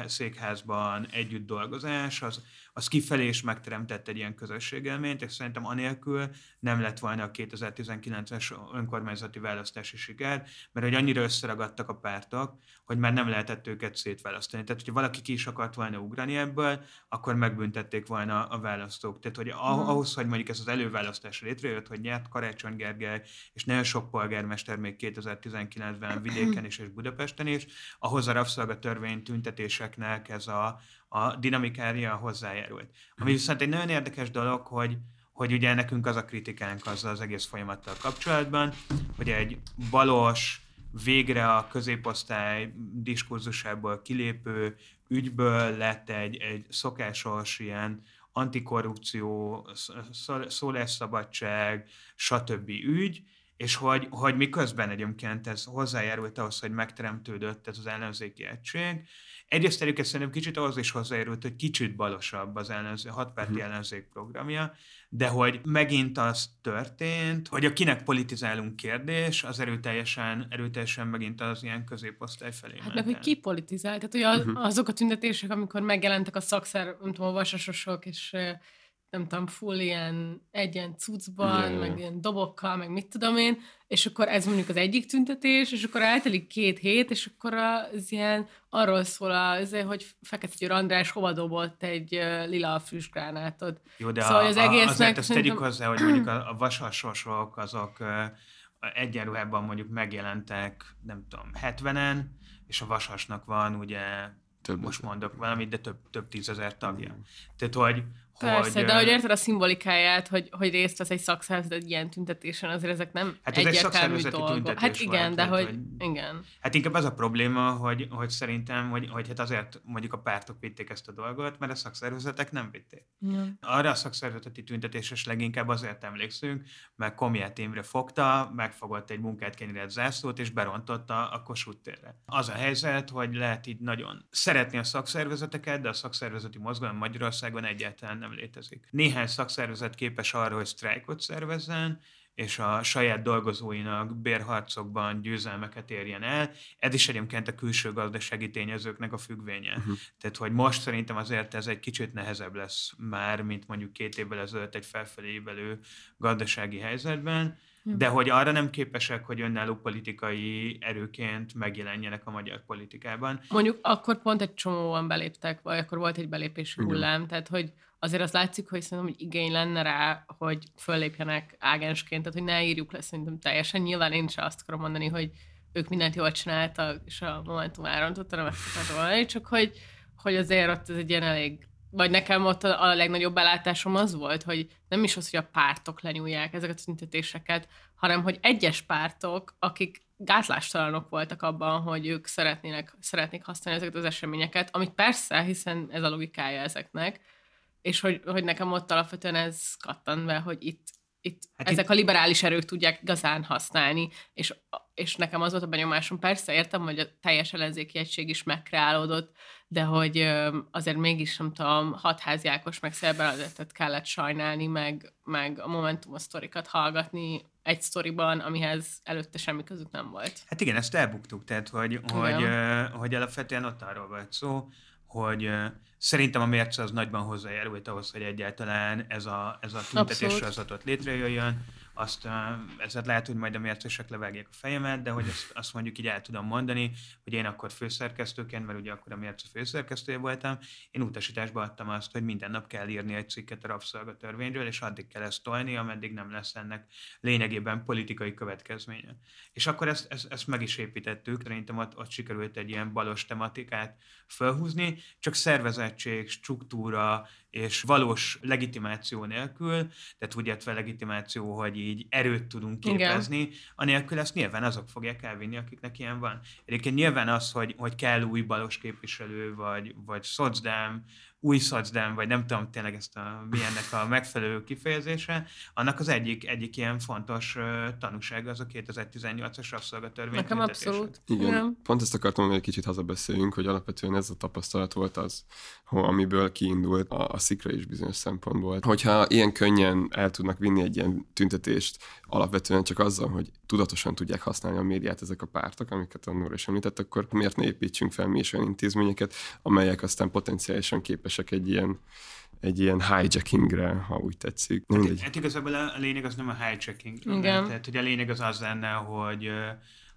S8: a székházban együtt dolgozás, az, az kifelé is megteremtett egy ilyen közösségelményt, és szerintem anélkül nem lett volna a 2019-es önkormányzati választási siker, mert hogy annyira összeragadtak a pártok, hogy már nem lehetett őket szétválasztani. Tehát, hogyha valaki ki is akart volna ugrani ebből, akkor megbüntették volna a választók. Tehát, hogy ah- ahhoz, hogy mondjuk ez az előválasztás létrejött, hogy nyert Karácsony Gergely, és nagyon sok polgármester még 2019-ben vidéken is és Budapesten is, ahhoz a rabszolgatörvény tüntetéseknek ez a, a dinamikája hozzájárult. Ami viszont egy nagyon érdekes dolog, hogy, hogy ugye nekünk az a kritikánk azzal az egész folyamattal kapcsolatban, hogy egy balos, végre a középosztály diskurzusából kilépő ügyből lett egy, egy szokásos ilyen antikorrupció, sz- szólásszabadság, stb. ügy, és hogy, hogy miközben egyébként ez hozzájárult ahhoz, hogy megteremtődött ez az ellenzéki egység. Egyrészt egyébként szerintem kicsit ahhoz is hozzájárult, hogy kicsit balosabb az ellenzé, hatpárti
S1: Mhm.
S8: ellenzék programja, de hogy megint az történt, hogy a kinek politizálunk kérdés, az erőteljesen, erőteljesen megint az ilyen középosztály felé
S2: Hát meg, hogy ki politizál. Tehát, hogy az,
S1: Mhm.
S2: azok a tüntetések, amikor megjelentek a szakszer, nem tudom, a vasasosok, és nem tudom, full ilyen egyen cuccban,
S1: Ja, ja,
S2: meg ilyen dobokkal, meg mit tudom én, és akkor ez mondjuk az egyik tüntetés, és akkor eltelik két hét, és akkor az ilyen arról szól, az, hogy Fekete Győr András hova dobott egy lila füstgránátot.
S8: Jó, de
S2: Szóval
S8: a,
S2: az egésznek
S8: azért azt tegyük
S2: szerintem-
S8: hozzá, hogy mondjuk a, a vasasosok azok egyenruhában mondjuk megjelentek, nem tudom, 70-en, és a vasasnak van ugye,
S1: Több
S8: most mondok valamit, de több, több tízezer tagja. Tehát, hogy,
S2: Persze,
S8: hogy,
S2: de hogy érted a szimbolikáját, hogy, hogy részt vesz egy szakszervezet egy ilyen tüntetésen, azért ezek nem
S8: Hát ez egy szakszervezeti
S2: dolgok.
S8: tüntetés
S2: Hát igen,
S8: volt,
S2: de
S8: tehát,
S2: hogy,
S8: hogy-
S2: igen.
S8: Hát inkább az a probléma, hogy, hogy szerintem, hogy, hogy hát azért mondjuk a pártok vitték ezt a dolgot, mert a szakszervezetek nem vitték.
S2: Ja.
S8: Arra a szakszervezeti tüntetésre leginkább azért emlékszünk, mert Komját Imre fogta, megfogott egy munkát kenyeret zászlót, és berontotta a Kossuth térre. Az a helyzet, hogy lehet így nagyon szeretni a szakszervezeteket, de a szakszervezeti mozgalom Magyarországon egyáltalán nem létezik. Néhány szakszervezet képes arra, hogy sztrájkot szervezzen, és a saját dolgozóinak bérharcokban győzelmeket érjen el. Ez is egyébként a külső gazdasági tényezőknek a függvénye.
S1: Mhm.
S8: Tehát, hogy most szerintem azért ez egy kicsit nehezebb lesz már, mint mondjuk két évvel ezelőtt egy felfelé évelő gazdasági helyzetben, de hogy arra nem képesek, hogy önálló politikai erőként megjelenjenek a magyar politikában.
S2: Mondjuk akkor pont egy csomóan beléptek, vagy akkor volt egy belépési
S1: Igen.
S2: hullám, tehát hogy azért az látszik, hogy szerintem hogy igény lenne rá, hogy föllépjenek ágensként, tehát hogy ne írjuk le szerintem teljesen. Nyilván én sem azt akarom mondani, hogy ők mindent jól csináltak, és a Momentum elrontotta, nem ezt akartam mondani, csak hogy, hogy azért ott ez egy ilyen elég vagy nekem ott a, a legnagyobb belátásom az volt, hogy nem is az, hogy a pártok lenyúlják ezeket a tüntetéseket, hanem hogy egyes pártok, akik gátlástalanok voltak abban, hogy ők szeretnének, szeretnék használni ezeket az eseményeket, amit persze, hiszen ez a logikája ezeknek, és hogy, hogy nekem ott alapvetően ez kattan be, hogy itt, itt
S8: Hát
S2: ezek
S8: itt-
S2: a liberális erők tudják igazán használni, és, és nekem az volt a benyomásom, persze értem, hogy a teljes ellenzéki egység is megkreálódott, de hogy azért mégis, nem tudom, hatházi Ákos meg Szerberezetet kellett sajnálni, meg, meg a Momentumos sztorikat hallgatni egy sztoriban, amihez előtte semmi közük nem volt.
S8: Hát igen, ezt elbuktuk, tehát hogy, hogy, ö, hogy alapvetően ott arról volt szó, hogy szerintem a mérce az nagyban hozzájárult ahhoz, hogy egyáltalán ez a, ez a tüntetés
S2: Abszolút.
S8: sorozat létrejöjjön. Azt, ezért lehet, hogy majd a mércesek levágják a fejemet, de hogy azt, azt mondjuk így el tudom mondani, hogy én akkor főszerkesztőként, mert ugye akkor a mérce főszerkesztője voltam, én utasításba adtam azt, hogy minden nap kell írni egy cikket a rabszolgatörvényről, és addig kell ezt tolni, ameddig nem lesz ennek lényegében politikai következménye. És akkor ezt, ezt, ezt meg is építettük, szerintem ott, ott sikerült egy ilyen balos tematikát felhúzni, csak szervezettség, struktúra és valós legitimáció nélkül, tehát úgy értve legitimáció, hogy így erőt tudunk
S2: Igen.
S8: képezni, anélkül ezt nyilván azok fogják elvinni, akiknek ilyen van. Egyébként nyilván az, hogy, hogy kell új balos képviselő, vagy, vagy szocdám, új szocdem, vagy nem tudom tényleg ezt a, mi ennek a megfelelő kifejezése, annak az egyik, egyik ilyen fontos uh, tanúsága az a 2018-as rabszolgatörvény.
S2: Nekem abszolút.
S1: Igen, Igen, pont ezt akartam, hogy egy kicsit hazabeszéljünk, hogy alapvetően ez a tapasztalat volt az, amiből kiindult a, a szikra is bizonyos szempontból. Hogyha ilyen könnyen el tudnak vinni egy ilyen tüntetést, alapvetően csak azzal, hogy tudatosan tudják használni a médiát ezek a pártok, amiket a Nóra is említett, akkor miért ne építsünk fel mi is olyan intézményeket, amelyek aztán potenciálisan képesek egy ilyen egy ilyen hijackingre, ha úgy tetszik.
S8: Hát, hát igazából a lényeg az nem a hijacking.
S2: Igen.
S8: Tehát, hogy a lényeg az az lenne, hogy,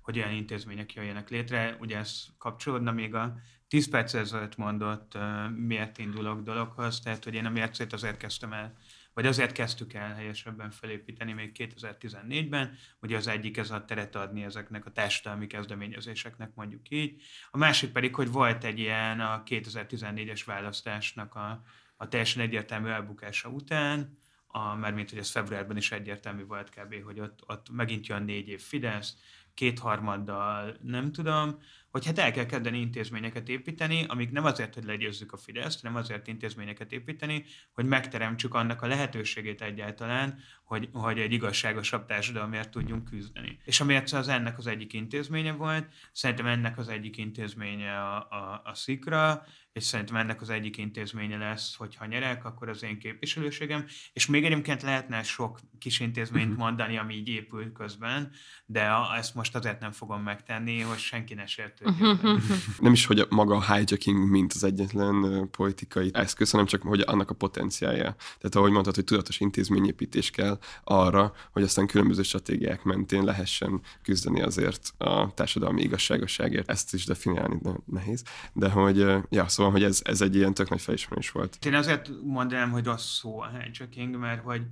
S8: hogy olyan intézmények jöjjenek létre. Ugye ez kapcsolódna még a 10 perc ezelőtt mondott miért indulok dologhoz, tehát hogy én a mércét azért kezdtem el vagy azért kezdtük el helyesebben felépíteni még 2014-ben, ugye az egyik ez a teret adni ezeknek a társadalmi kezdeményezéseknek mondjuk így, a másik pedig, hogy volt egy ilyen a 2014-es választásnak a, a teljesen egyértelmű elbukása után, a, mert mint hogy ez februárban is egyértelmű volt kb., hogy ott, ott megint jön négy év Fidesz, kétharmaddal, nem tudom, hogy hát el kell kezdeni intézményeket építeni, amik nem azért, hogy legyőzzük a Fideszt, nem azért intézményeket építeni, hogy megteremtsük annak a lehetőségét egyáltalán, hogy, hogy egy igazságosabb társadalomért tudjunk küzdeni. És amiért az ennek az egyik intézménye volt, szerintem ennek az egyik intézménye a, a, a szikra, és szerintem ennek az egyik intézménye lesz, hogy ha nyerek, akkor az én képviselőségem, és még egyébként lehetne sok kis intézményt mhm. mondani, ami így épül közben, de a, ezt most azért nem fogom megtenni, hogy senki ne sértődjön.
S1: Mhm. nem is, hogy maga a hijacking mint az egyetlen politikai eszköz, hanem csak, hogy annak a potenciálja. Tehát ahogy mondtad, hogy tudatos intézményépítés kell arra, hogy aztán különböző stratégiák mentén lehessen küzdeni azért a társadalmi igazságosságért. Ezt is definiálni nehéz. De hogy, ja, Szóval, hogy ez, ez egy ilyen tök nagy felismerés volt.
S8: Én azért mondanám, hogy rossz szó a hijacking, mert hogy,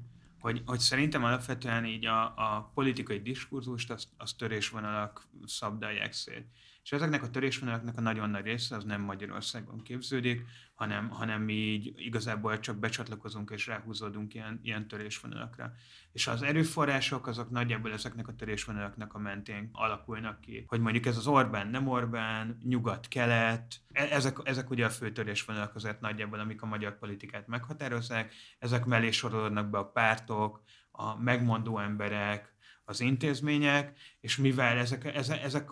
S8: hogy, hogy szerintem alapvetően így a, a politikai diskurzust az, az törésvonalak szabdalják szét. És ezeknek a törésvonalaknak a nagyon nagy része az nem Magyarországon képződik, hanem, hanem mi így igazából csak becsatlakozunk és ráhúzódunk ilyen, ilyen törésvonalakra. És az erőforrások azok nagyjából ezeknek a törésvonalaknak a mentén alakulnak ki. Hogy mondjuk ez az Orbán, nem Orbán, nyugat-kelet, e, ezek, ezek ugye a fő törésvonalak azért nagyjából, amik a magyar politikát meghatározzák, ezek mellé sorolódnak be a pártok, a megmondó emberek, az intézmények, és mivel ezek, ezek, ezek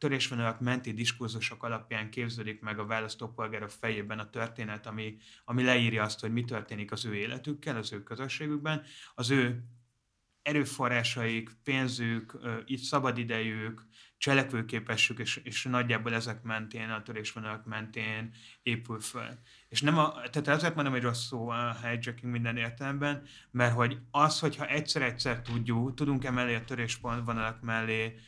S8: törésvonalak menti diskurzusok alapján képződik meg a választópolgárok fejében a történet, ami, ami leírja azt, hogy mi történik az ő életükkel, az ő közösségükben, az ő erőforrásaik, pénzük, itt szabadidejük, cselekvőképessük, és, és nagyjából ezek mentén, a törésvonalak mentén épül föl. És nem a, tehát azért mondom, hogy rossz szó a hijacking minden értelemben, mert hogy az, hogyha egyszer-egyszer tudjuk, tudunk emellé a törésvonalak mellé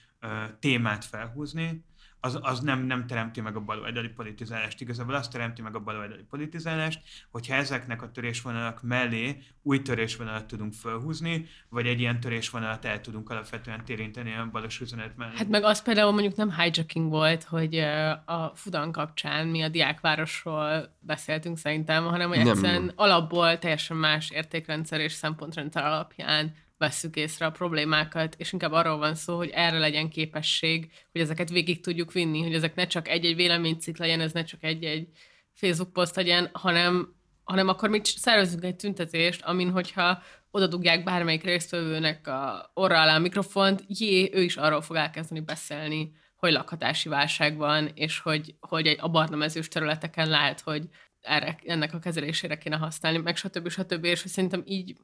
S8: témát felhúzni, az, az nem, nem teremti meg a baloldali politizálást. Igazából azt teremti meg a baloldali politizálást, hogyha ezeknek a törésvonalak mellé új törésvonalat tudunk felhúzni, vagy egy ilyen törésvonalat el tudunk alapvetően térinteni a balos üzenet mellé.
S2: Hát meg az például mondjuk nem hijacking volt, hogy a Fudan kapcsán mi a diákvárosról beszéltünk szerintem, hanem hogy egyszerűen nem. alapból teljesen más értékrendszer és szempontrendszer alapján vesszük észre a problémákat, és inkább arról van szó, hogy erre legyen képesség, hogy ezeket végig tudjuk vinni, hogy ezek ne csak egy-egy véleménycikk legyen, ez ne csak egy-egy Facebook poszt legyen, hanem, hanem akkor mi szervezünk egy tüntetést, amin hogyha oda dugják bármelyik résztvevőnek a orra alá a mikrofont, jé, ő is arról fog elkezdeni beszélni, hogy lakhatási válság van, és hogy, hogy egy, a barna mezős területeken lehet, hogy erre, ennek a kezelésére kéne használni, meg stb. stb. És hogy szerintem így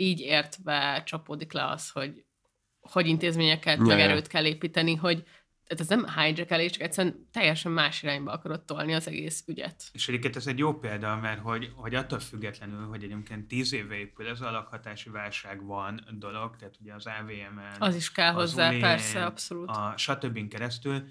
S2: így értve csapódik le az, hogy hogy intézményeket, meg erőt kell építeni, hogy tehát ez nem hijackelés, csak egyszerűen teljesen más irányba akarod tolni az egész ügyet.
S8: És egyébként ez egy jó példa, mert hogy, hogy attól függetlenül, hogy egyébként tíz éve épül ez a lakhatási válság van dolog, tehát ugye az AVM-en,
S2: az is kell hozzá, ulén, persze, abszolút.
S8: A stb. keresztül,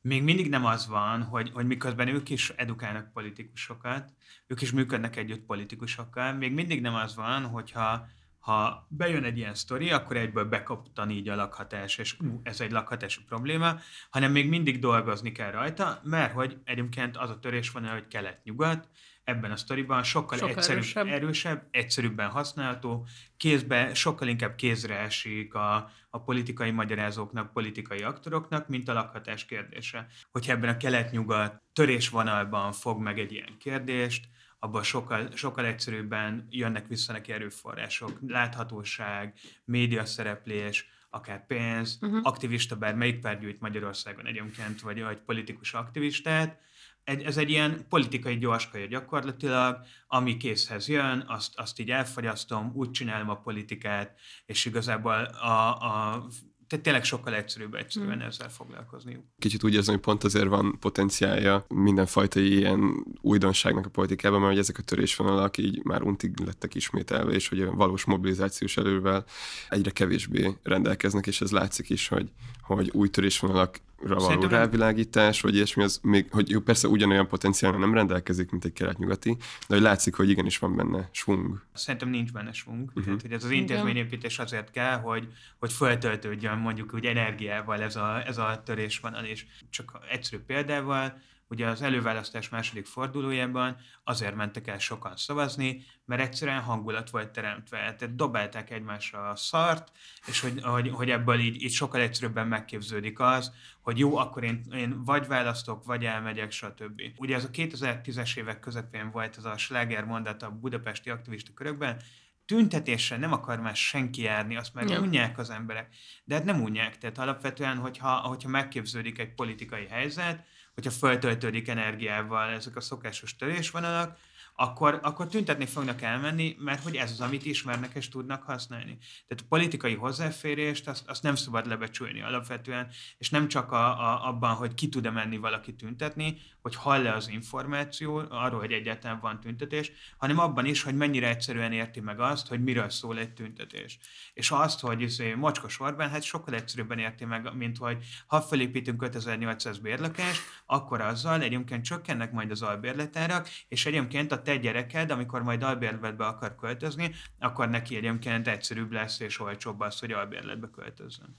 S8: még mindig nem az van, hogy, hogy miközben ők is edukálnak politikusokat, ők is működnek együtt politikusokkal, még mindig nem az van, hogyha ha bejön egy ilyen sztori, akkor egyből bekaptan így a lakhatás, és ú, ez egy lakhatási probléma, hanem még mindig dolgozni kell rajta, mert hogy egyébként az a törés van, hogy kelet-nyugat, ebben a sztoriban sokkal, sokkal egyszerűbb, erősebb. erősebb, egyszerűbben használható, kézbe, sokkal inkább kézre esik a, a politikai magyarázóknak, politikai aktoroknak, mint a lakhatás kérdése. Hogyha ebben a kelet-nyugat törésvonalban fog meg egy ilyen kérdést, abban sokkal, sokkal egyszerűbben jönnek vissza neki erőforrások, láthatóság, média szereplés, akár pénz, uh-huh. aktivista, bár melyik párt gyűjt Magyarországon egyébként, vagy egy politikus aktivistát, egy, ez egy ilyen politikai gyorskaja gyakorlatilag, ami készhez jön, azt, azt így elfogyasztom, úgy csinálom a politikát, és igazából a, a tehát tényleg sokkal egyszerűbb egyszerűen hmm. ezzel foglalkozniuk.
S1: Kicsit úgy érzem, hogy pont azért van potenciálja mindenfajta ilyen újdonságnak a politikában, mert hogy ezek a törésvonalak így már untig lettek ismételve, és hogy a valós mobilizációs elővel egyre kevésbé rendelkeznek, és ez látszik is, hogy, hogy új törésvonalak való Szerintem rávilágítás, vagy ilyesmi, az még, hogy jó, persze ugyanolyan potenciál nem rendelkezik, mint egy kelet-nyugati, de hogy látszik, hogy igenis van benne svung.
S8: Szerintem nincs benne svung. Uh-huh. Tehát, hogy ez az intézményépítés azért kell, hogy, hogy feltöltődjön mondjuk úgy energiával ez a, ez a törés van, és csak egyszerű példával, ugye az előválasztás második fordulójában azért mentek el sokan szavazni, mert egyszerűen hangulat volt teremtve. Tehát dobálták egymásra a szart, és hogy, hogy, hogy ebből így, így sokkal egyszerűbben megképződik az, hogy jó, akkor én, én vagy választok, vagy elmegyek, stb. Ugye ez a 2010-es évek közepén volt ez a sláger mondat a budapesti aktivista körökben, tüntetésre nem akar már senki járni, azt már ja. unják az emberek. De hát nem unják, tehát alapvetően, hogyha, hogyha megképződik egy politikai helyzet, hogyha feltöltődik energiával ezek a szokásos törésvonalak, akkor, akkor tüntetni fognak elmenni, mert hogy ez az, amit ismernek és tudnak használni. Tehát a politikai hozzáférést azt, azt nem szabad lebecsülni alapvetően, és nem csak a, a, abban, hogy ki tud-e menni valaki tüntetni, hogy hall-e az információ arról, hogy egyáltalán van tüntetés, hanem abban is, hogy mennyire egyszerűen érti meg azt, hogy miről szól egy tüntetés. És azt, hogy izé, mocskos Orbán, hát sokkal egyszerűbben érti meg, mint hogy ha felépítünk 5800 bérlakást, akkor azzal egyébként csökkennek majd az albérletárak, és egyébként a te gyereked, amikor majd albérletbe akar költözni, akkor neki egyébként egyszerűbb lesz és olcsóbb az, hogy albérletbe költözzön.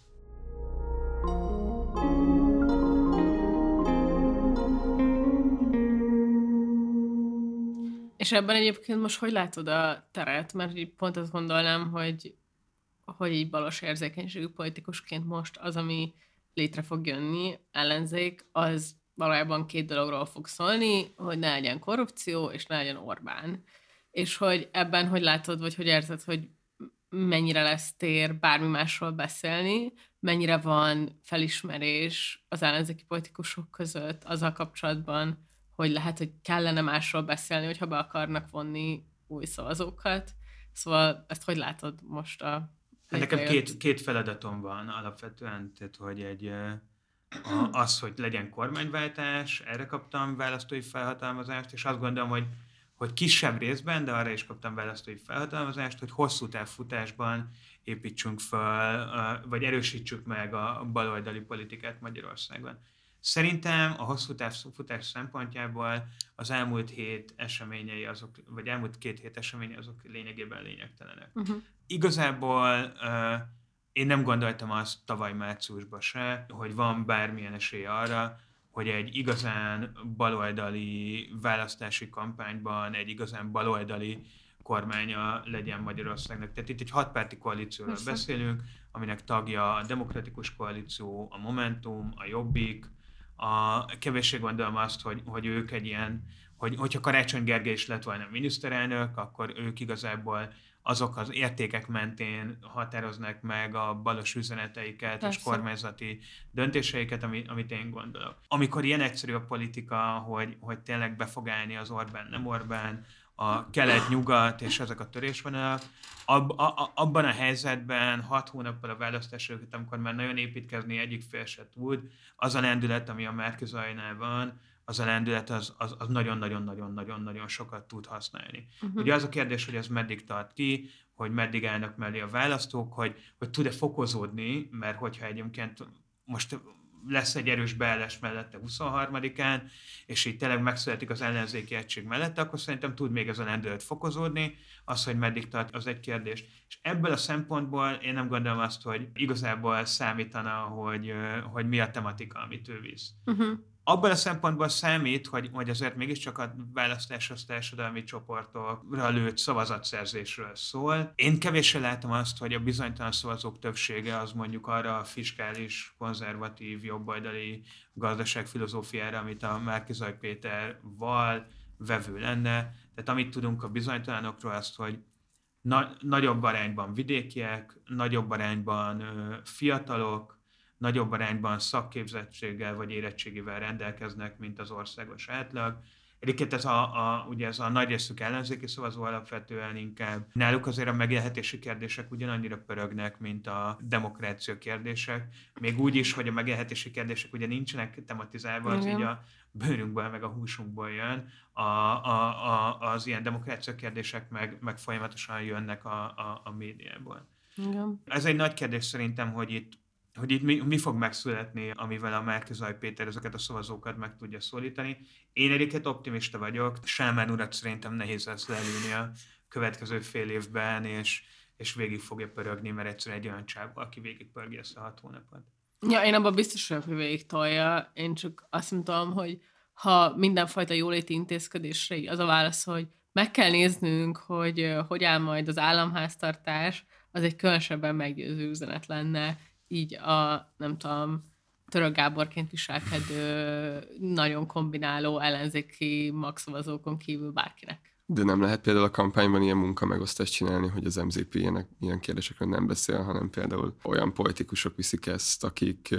S2: És ebben egyébként most hogy látod a teret? Mert pont azt gondolnám, hogy, hogy így balos érzékenységű politikusként most az, ami létre fog jönni, ellenzék, az valójában két dologról fog szólni, hogy ne legyen korrupció, és ne legyen Orbán. És hogy ebben hogy látod, vagy hogy érzed, hogy mennyire lesz tér bármi másról beszélni, mennyire van felismerés az ellenzéki politikusok között azzal kapcsolatban, hogy lehet, hogy kellene másról beszélni, hogyha be akarnak vonni új szavazókat. Szóval ezt hogy látod most a...
S8: Nekem két, két feladatom van alapvetően, tehát hogy egy a, az, hogy legyen kormányváltás, erre kaptam választói felhatalmazást, és azt gondolom, hogy, hogy kisebb részben, de arra is kaptam választói felhatalmazást, hogy hosszú távfutásban építsünk fel, vagy erősítsük meg a baloldali politikát Magyarországon. Szerintem a hosszú távfutás szempontjából az elmúlt hét eseményei azok, vagy elmúlt két hét eseményei azok lényegében lényegtelenek. Uh-huh. Igazából uh, én nem gondoltam azt tavaly márciusban se, hogy van bármilyen esély arra, hogy egy igazán baloldali választási kampányban egy igazán baloldali kormánya legyen Magyarországnak. Tehát itt egy hatpárti koalícióról Persze. beszélünk, aminek tagja a Demokratikus Koalíció, a Momentum, a Jobbik, a kevéssé gondolom azt, hogy, hogy ők egy ilyen, hogy, hogyha Karácsony Gergely is lett volna miniszterelnök, akkor ők igazából azok az értékek mentén határoznak meg a balos üzeneteiket Persze. és kormányzati döntéseiket, amit, amit én gondolok. Amikor ilyen egyszerű a politika, hogy, hogy tényleg be fog állni az Orbán, nem Orbán, a kelet-nyugat és ezek a törésvonalak, ab, a, abban a helyzetben hat hónappal a választás előtt, amikor már nagyon építkezni egyik fél se tud, az a lendület, ami a Márkizajnál van, az a lendület az, az, az nagyon-nagyon-nagyon-nagyon-nagyon sokat tud használni. Uh-huh. Ugye az a kérdés, hogy ez meddig tart ki, hogy meddig állnak mellé a választók, hogy, hogy tud-e fokozódni, mert hogyha egyébként most lesz egy erős beállás mellette 23-án, és így tényleg megszületik az ellenzéki egység mellette, akkor szerintem tud még ez a lendület fokozódni, az, hogy meddig tart, az egy kérdés. És ebből a szempontból én nem gondolom azt, hogy igazából számítana, hogy, hogy mi a tematika, amit ő visz. Uh-huh abban a szempontból számít, hogy, hogy azért mégiscsak a választás az társadalmi csoportokra lőtt szavazatszerzésről szól. Én kevéssé látom azt, hogy a bizonytalan szavazók többsége az mondjuk arra a fiskális, konzervatív, jobboldali gazdaságfilozófiára, amit a Márkizaj Péter val, vevő lenne. Tehát amit tudunk a bizonytalanokról, azt, hogy na- nagyobb arányban vidékiek, nagyobb arányban ö, fiatalok, nagyobb arányban szakképzettséggel vagy érettségivel rendelkeznek, mint az országos átlag. Egyébként ez a, a, ugye ez a nagy részük ellenzéki szavazó alapvetően inkább. Náluk azért a megélhetési kérdések ugyanannyira pörögnek, mint a demokrácia kérdések. Még úgy is, hogy a megélhetési kérdések ugye nincsenek tematizálva, az így a bőrünkből, meg a húsunkból jön. A, a, a, az ilyen demokrácia kérdések meg, meg folyamatosan jönnek a, a, a médiából.
S2: Igen.
S8: Ez egy nagy kérdés szerintem, hogy itt hogy itt mi, mi fog megszületni, amivel a Márkizaj Péter ezeket a szavazókat meg tudja szólítani. Én egyébként optimista vagyok. Sámán urat szerintem nehéz lesz leülni a következő fél évben, és, és végig fogja pörögni, mert egyszerűen egy olyan csáv, aki végig pörgi ezt a hat hónapot.
S2: Ja, én abban biztos vagyok, hogy végig tolja. Én csak azt tudom, hogy ha mindenfajta jóléti intézkedésre az a válasz, hogy meg kell néznünk, hogy hogy áll majd az államháztartás, az egy különösebben meggyőző üzenet lenne, így a, nem tudom, Török Gáborként viselkedő, nagyon kombináló ellenzéki magszavazókon kívül bárkinek.
S1: De nem lehet például a kampányban ilyen munkamegosztást csinálni, hogy az MZP ilyenek, ilyen kérdésekről nem beszél, hanem például olyan politikusok viszik ezt, akik,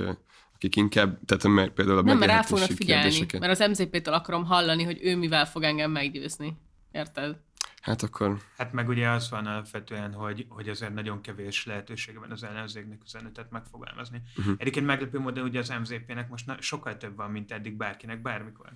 S1: akik inkább, tehát mert például a
S2: Nem, mert rá fognak figyelni,
S1: kérdéseket-
S2: mert az MZP-től akarom hallani, hogy ő mivel fog engem meggyőzni. Érted?
S1: Hát akkor
S8: Hát meg ugye az van alapvetően, hogy, hogy azért nagyon kevés lehetősége van az ellenzéknek üzenetet megfogalmazni.
S1: Mhm.
S8: Uh-huh. Egyébként meglepő módon ugye az MZP-nek most na- sokkal több van, mint eddig bárkinek bármikor.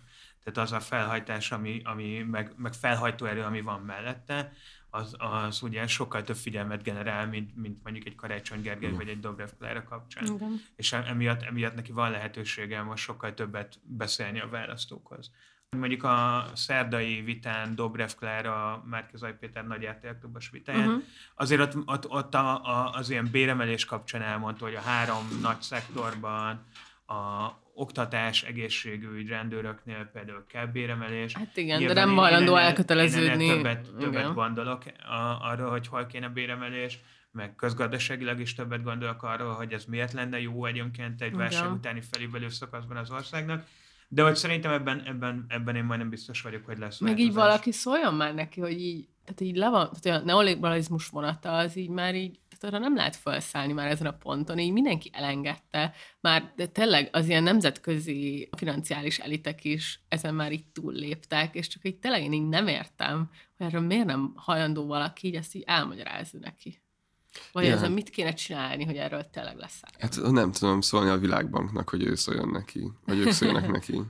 S8: Tehát az a felhajtás, ami, ami meg, meg felhajtó erő, ami van mellette, az, az ugye sokkal több figyelmet generál, mint, mint mondjuk egy Karácsony Gergely vagy egy Dobrev Klára kapcsán.
S2: Igen.
S8: És emiatt, emiatt neki van lehetősége most sokkal többet beszélni a választókhoz. Mondjuk a szerdai vitán Dobrev Klára, Márkizaj Péter nagy RTL-klubos vitáján,
S2: Mhm.
S8: azért ott, ott, ott a, a, az ilyen béremelés kapcsán elmondta, hogy a három nagy szektorban, a oktatás, egészségügy, rendőröknél például kell béremelés.
S2: Hát igen, de
S8: Nyilván
S2: nem
S8: én-
S2: hajlandó elköteleződni.
S8: Többet, többet
S2: Igen.
S8: gondolok a, arról, hogy hol kéne béremelés, meg közgazdaságilag is többet gondolok arról, hogy ez miért lenne jó egyébként egy
S2: Igen.
S8: válság utáni felívelő szakaszban az országnak. De hogy szerintem ebben, ebben, ebben én majdnem biztos vagyok, hogy lesz
S2: Meg így valaki szóljon már neki, hogy így, tehát így le van, tehát a neoliberalizmus vonata az így már így, tehát arra nem lehet felszállni már ezen a ponton, így mindenki elengedte, már de tényleg az ilyen nemzetközi financiális elitek is ezen már így túlléptek, és csak így tényleg én így nem értem, hogy erről miért nem hajlandó valaki így ezt így elmagyarázni neki. Vagy
S1: Ja.
S2: ezen mit kéne csinálni, hogy erről tényleg lesz
S1: hát nem tudom szólni a világbanknak, hogy ő szóljon neki, vagy ők szóljanak neki.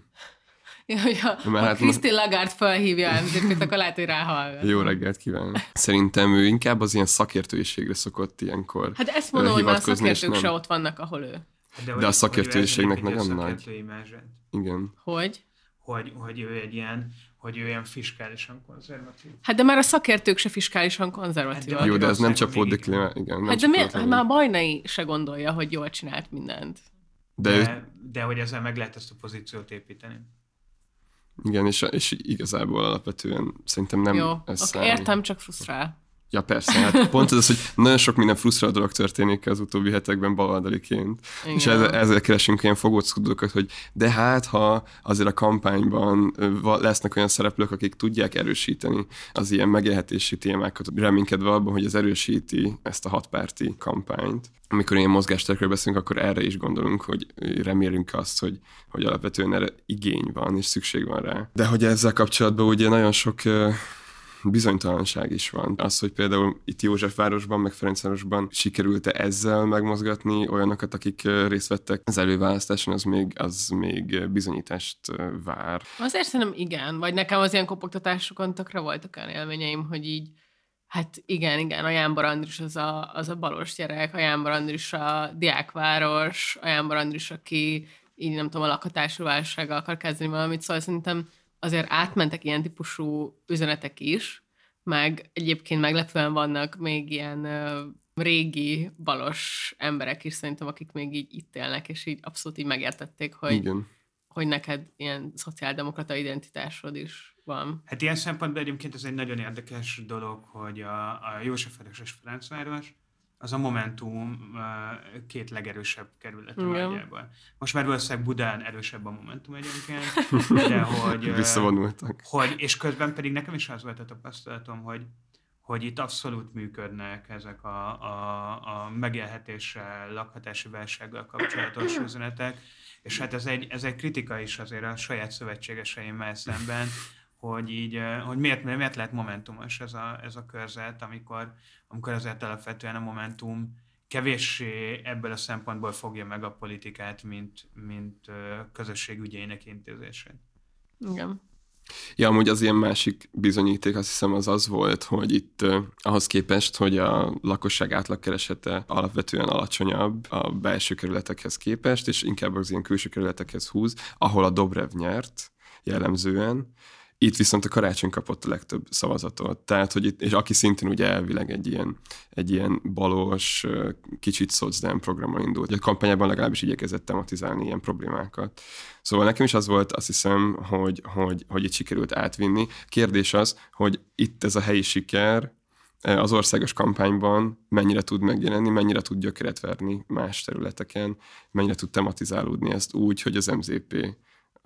S2: Ja, hogy ha,
S1: Mert
S2: ha
S1: hát
S2: Christine Lagarde felhívja MZP-t, akkor lehet, hogy ráhallgat.
S1: Jó reggelt kívánok. Szerintem ő inkább az ilyen szakértőiségre szokott ilyenkor
S2: Hát ezt mondom, hogy már a szakértők
S1: nem-
S2: se ott vannak, ahol ő.
S8: De,
S1: De a szakértőiségnek nagyon nagy.
S8: a.
S1: Igen.
S2: Hogy?
S8: hogy, hogy ő egy ilyen, hogy ő ilyen fiskálisan konzervatív.
S2: Hát de már a szakértők se fiskálisan konzervatívak.
S8: Hát
S1: Jó, de ez nem csapódik le, igen. Nem
S2: Hát de miért? Hát már a Bajnai se gondolja, hogy jól csinált mindent.
S1: De,
S8: De,
S1: ő,
S8: de, hogy ezzel meg lehet ezt a pozíciót építeni.
S1: igen, és, és igazából alapvetően szerintem nem
S2: Jó,
S1: ez
S2: oké,
S1: számít.
S2: értem, csak frusztrál.
S1: Ja persze, hát pont ez az, hogy nagyon sok minden frusztráló dolog történik az utóbbi hetekben baloldaliként.
S2: Igen.
S1: És ezzel, ezzel keresünk ilyen fogóckodókat, hogy de hát, ha azért a kampányban lesznek olyan szereplők, akik tudják erősíteni az ilyen megélhetési témákat, reménykedve abban, hogy ez erősíti ezt a hatpárti kampányt. Amikor ilyen mozgásterekről beszélünk, akkor erre is gondolunk, hogy remélünk azt, hogy, hogy alapvetően erre igény van, és szükség van rá. De hogy ezzel kapcsolatban ugye nagyon sok bizonytalanság is van. Az, hogy például itt Józsefvárosban, meg Ferencvárosban sikerült-e ezzel megmozgatni olyanokat, akik részt vettek az előválasztáson, az még, az még bizonyítást vár.
S2: Azért szerintem igen, vagy nekem az ilyen kopogtatásokon tökre voltak olyan élményeim, hogy így, hát igen, igen, a Jánbor Andris az a, az a balos gyerek, a Jánbor Andris a diákváros, a Jánbor Andris, aki így nem tudom, a lakhatású válsággal akar kezdeni valamit, szóval szerintem azért átmentek ilyen típusú üzenetek is, meg egyébként meglepően vannak még ilyen ö, régi balos emberek is szerintem, akik még így itt élnek, és így abszolút így megértették, hogy,
S1: Igen.
S2: hogy neked ilyen szociáldemokrata identitásod is van.
S8: Hát ilyen szempontból egyébként ez egy nagyon érdekes dolog, hogy a, a Józsefváros és Ferencváros az a Momentum két legerősebb kerület nagyjából. Most már valószínűleg Budán erősebb a Momentum egyébként, de hogy...
S1: Visszavonultak.
S8: Hogy, és közben pedig nekem is az volt a tapasztalatom, hogy, hogy itt abszolút működnek ezek a, a, a megélhetéssel, lakhatási válsággal kapcsolatos üzenetek, és hát ez egy, ez egy kritika is azért a saját szövetségeseimmel szemben, hogy így, hogy miért, miért lehet momentumos ez a, ez a körzet, amikor, amikor azért alapvetően a Momentum kevéssé ebből a szempontból fogja meg a politikát, mint, mint közösség ügyeinek intézését.
S2: Igen.
S1: Ja, amúgy az ilyen másik bizonyíték azt hiszem az az volt, hogy itt uh, ahhoz képest, hogy a lakosság átlagkeresete alapvetően alacsonyabb a belső kerületekhez képest, és inkább az ilyen külső kerületekhez húz, ahol a Dobrev nyert jellemzően, itt viszont a karácsony kapott a legtöbb szavazatot. Tehát, hogy itt, és aki szintén ugye elvileg egy ilyen, egy ilyen balos, kicsit szocdem programmal indult. A kampányában legalábbis igyekezett tematizálni ilyen problémákat. Szóval nekem is az volt, azt hiszem, hogy, hogy, hogy itt sikerült átvinni. Kérdés az, hogy itt ez a helyi siker, az országos kampányban mennyire tud megjelenni, mennyire tud gyökeret verni más területeken, mennyire tud tematizálódni ezt úgy, hogy az MZP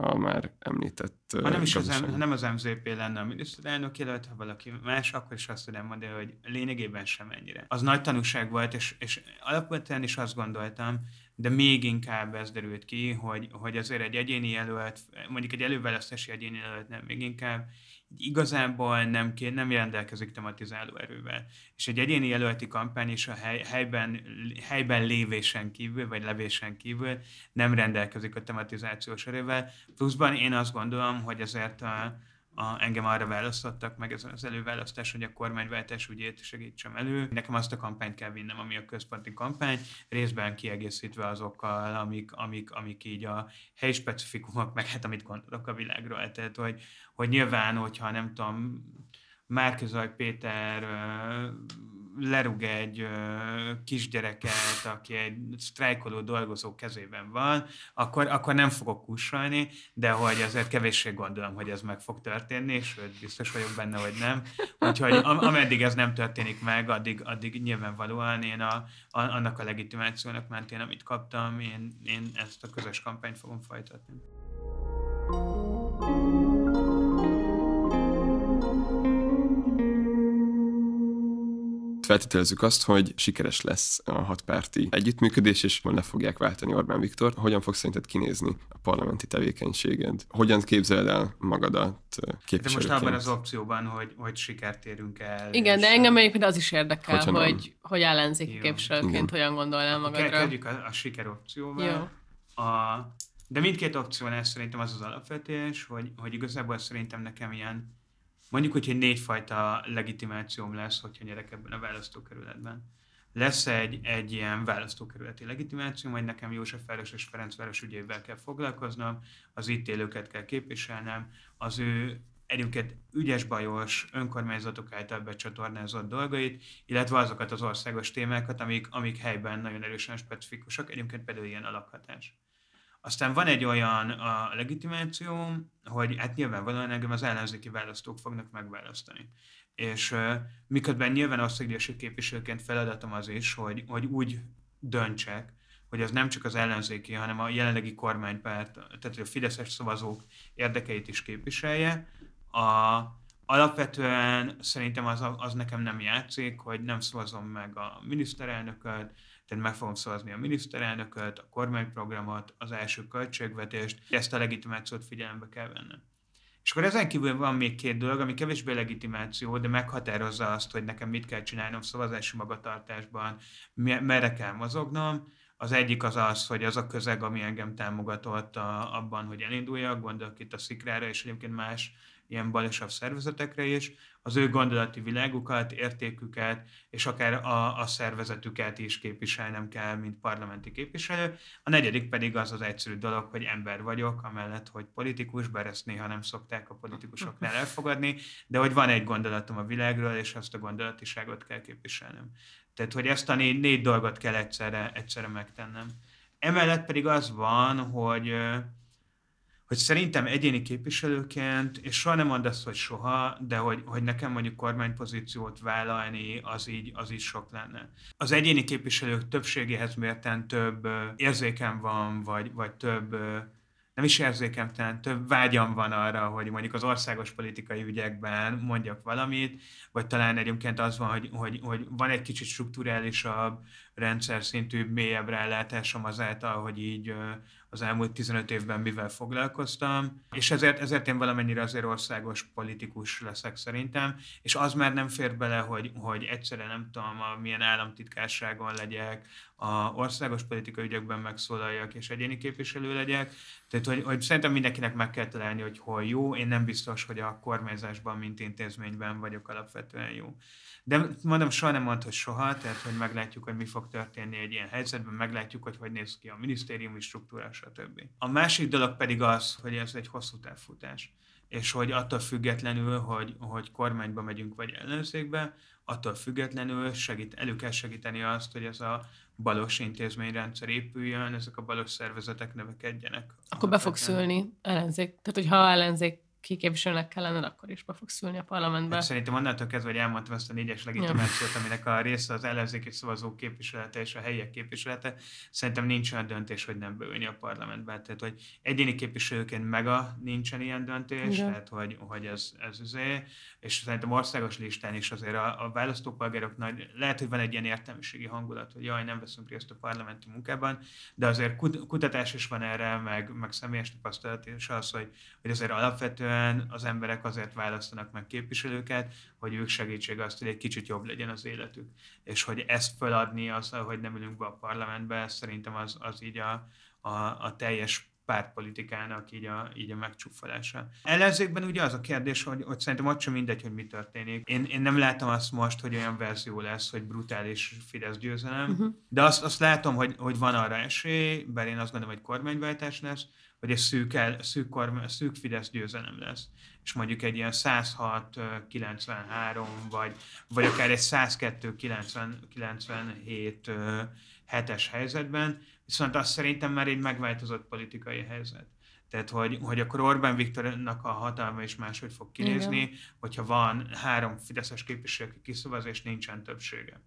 S1: a már említett
S8: Ha nem is az, ha nem az MZP lenne a miniszterelnök jelölt, ha valaki más, akkor is azt tudom mondani, hogy lényegében sem ennyire. Az nagy tanúság volt, és, és alapvetően is azt gondoltam, de még inkább ez derült ki, hogy, hogy azért egy egyéni jelölt, mondjuk egy előválasztási egyéni jelölt nem, még inkább igazából nem, kér, nem rendelkezik tematizáló erővel. És egy egyéni jelölti kampány is a hely, helyben, helyben lévésen kívül, vagy levésen kívül nem rendelkezik a tematizációs erővel. Pluszban én azt gondolom, hogy ezért a, a, engem arra választottak meg ez az előválasztás, hogy a kormányváltás ügyét segítsem elő. Nekem azt a kampányt kell vinnem, ami a központi kampány, részben kiegészítve azokkal, amik, amik, amik így a helyi specifikumok, meg hát amit gondolok a világról. Tehát, hogy, hogy nyilván, hogyha nem tudom, Márkizaj Péter lerúg egy kisgyereket, aki egy sztrájkoló dolgozó kezében van, akkor, akkor nem fogok kussolni, de hogy azért kevéssé gondolom, hogy ez meg fog történni, sőt, biztos vagyok benne, hogy nem. Úgyhogy am- ameddig ez nem történik meg, addig, addig nyilvánvalóan én a, a, annak a legitimációnak mentén, amit kaptam, én, én ezt a közös kampányt fogom folytatni.
S1: Feltételezzük azt, hogy sikeres lesz a hatpárti együttműködés, és le fogják váltani Orbán Viktor. Hogyan fog szerinted kinézni a parlamenti tevékenységed? Hogyan képzeled el magadat képviselőként?
S8: De most abban az opcióban, hogy, hogy sikert érünk el.
S2: Igen, de engem egyébként az is érdekel, hogy, hogy, hogy ellenzéki
S8: Jó.
S2: képviselőként
S1: Igen.
S2: hogyan gondolnál magadra.
S8: Kezdjük a, a siker opcióval.
S2: Jó.
S8: A, de mindkét opciónál szerintem az az alapvetés, hogy, hogy igazából szerintem nekem ilyen, mondjuk, hogy egy négyfajta legitimációm lesz, hogyha nyerek ebben a választókerületben. Lesz egy, egy ilyen választókerületi legitimáció, majd nekem Józsefváros és Ferencváros ügyével kell foglalkoznom, az itt élőket kell képviselnem, az ő egyébként ügyes bajos önkormányzatok által becsatornázott dolgait, illetve azokat az országos témákat, amik, amik helyben nagyon erősen specifikusak, egyébként például ilyen a lakhatás. Aztán van egy olyan a legitimáció, hogy hát nyilvánvalóan engem az ellenzéki választók fognak megválasztani. És uh, miközben nyilván országgyűlési képviselőként feladatom az is, hogy, hogy úgy döntsek, hogy az nem csak az ellenzéki, hanem a jelenlegi kormánypárt, tehát a fideszes szavazók érdekeit is képviselje. A, alapvetően szerintem az, az nekem nem játszik, hogy nem szavazom meg a miniszterelnököt, tehát meg fogom szavazni a miniszterelnököt, a kormányprogramot, az első költségvetést, ezt a legitimációt figyelembe kell vennem. És akkor ezen kívül van még két dolog, ami kevésbé legitimáció, de meghatározza azt, hogy nekem mit kell csinálnom szavazási magatartásban, merre kell mozognom. Az egyik az az, hogy az a közeg, ami engem támogatott a, abban, hogy elinduljak, gondolok itt a Szikrára és egyébként más ilyen balosabb szervezetekre is, az ő gondolati világukat, értéküket, és akár a, a szervezetüket is képviselnem kell, mint parlamenti képviselő. A negyedik pedig az az egyszerű dolog, hogy ember vagyok, amellett, hogy politikus, bár ezt néha nem szokták a politikusoknál elfogadni, de hogy van egy gondolatom a világról, és azt a gondolatiságot kell képviselnem. Tehát, hogy ezt a négy, négy dolgot kell egyszerre, egyszerre megtennem. Emellett pedig az van, hogy hogy szerintem egyéni képviselőként, és soha nem mondd azt, hogy soha, de hogy, hogy nekem mondjuk kormánypozíciót vállalni, az így, az így sok lenne. Az egyéni képviselők többségéhez mérten több érzékem van, vagy, vagy több nem is érzékem, talán több vágyam van arra, hogy mondjuk az országos politikai ügyekben mondjak valamit, vagy talán egyébként az van, hogy, hogy, hogy van egy kicsit strukturálisabb, rendszer szintű, mélyebb rálátásom azáltal, hogy így az elmúlt 15 évben mivel foglalkoztam, és ezért, ezért én valamennyire azért országos politikus leszek szerintem, és az már nem fér bele, hogy, hogy egyszerre nem tudom, a milyen államtitkárságon legyek, a országos politikai ügyekben megszólaljak, és egyéni képviselő legyek. Tehát, hogy, hogy szerintem mindenkinek meg kell találni, hogy hol jó. Én nem biztos, hogy a kormányzásban, mint intézményben vagyok alapvetően jó. De mondom, soha nem mond, hogy soha, tehát hogy meglátjuk, hogy mi fog történni egy ilyen helyzetben, meglátjuk, hogy hogy néz ki a minisztériumi struktúra, stb. A másik dolog pedig az, hogy ez egy hosszú távfutás és hogy attól függetlenül, hogy, hogy kormányba megyünk vagy ellenzékbe, attól függetlenül segít, elő kell segíteni azt, hogy ez a balos intézményrendszer épüljön, ezek a balos szervezetek növekedjenek.
S2: Akkor be fog szülni ellenzék. Tehát, hogyha ellenzék kiképviselőnek kellene, akkor is be fog szülni a parlamentbe.
S8: Hát szerintem onnantól kezdve, hogy elmondtam ezt a négyes legitimációt, aminek a része az ellenzéki szavazók képviselete és a helyiek képviselete, szerintem nincs olyan döntés, hogy nem beülni a parlamentbe. Tehát, hogy egyéni képviselőként mega nincsen ilyen döntés, ja. tehát, hogy, hogy ez, ez azért, és szerintem országos listán is azért a, a választópolgárok nagy, lehet, hogy van egy ilyen értelmiségi hangulat, hogy jaj, nem veszünk részt a parlamenti munkában, de azért kutatás is van erre, meg, meg személyes tapasztalat is az, hogy, hogy azért alapvetően alapvetően az emberek azért választanak meg képviselőket, hogy ők segítség azt, hogy egy kicsit jobb legyen az életük. És hogy ezt feladni azzal, hogy nem ülünk be a parlamentbe, szerintem az, az így a, a, a teljes pártpolitikának így a, így a megcsúfolása. Ellenzékben ugye az a kérdés, hogy, hogy szerintem ott sem mindegy, hogy mi történik. Én, én nem látom azt most, hogy olyan verzió lesz, hogy brutális Fidesz győzelem, uh-huh. de azt, azt látom, hogy, hogy van arra esély, bár én azt gondolom, hogy kormányváltás lesz, hogy egy szűk, el, szűk, korm, szűk Fidesz győzelem lesz. És mondjuk egy ilyen 106-93, vagy, vagy akár egy 102-97 hetes helyzetben, viszont azt szerintem már egy megváltozott politikai helyzet. Tehát, hogy, hogy akkor Orbán Viktornak a hatalma is máshogy fog kinézni, Igen. hogyha van három fideszes képviselő, aki kiszavaz, és nincsen többsége.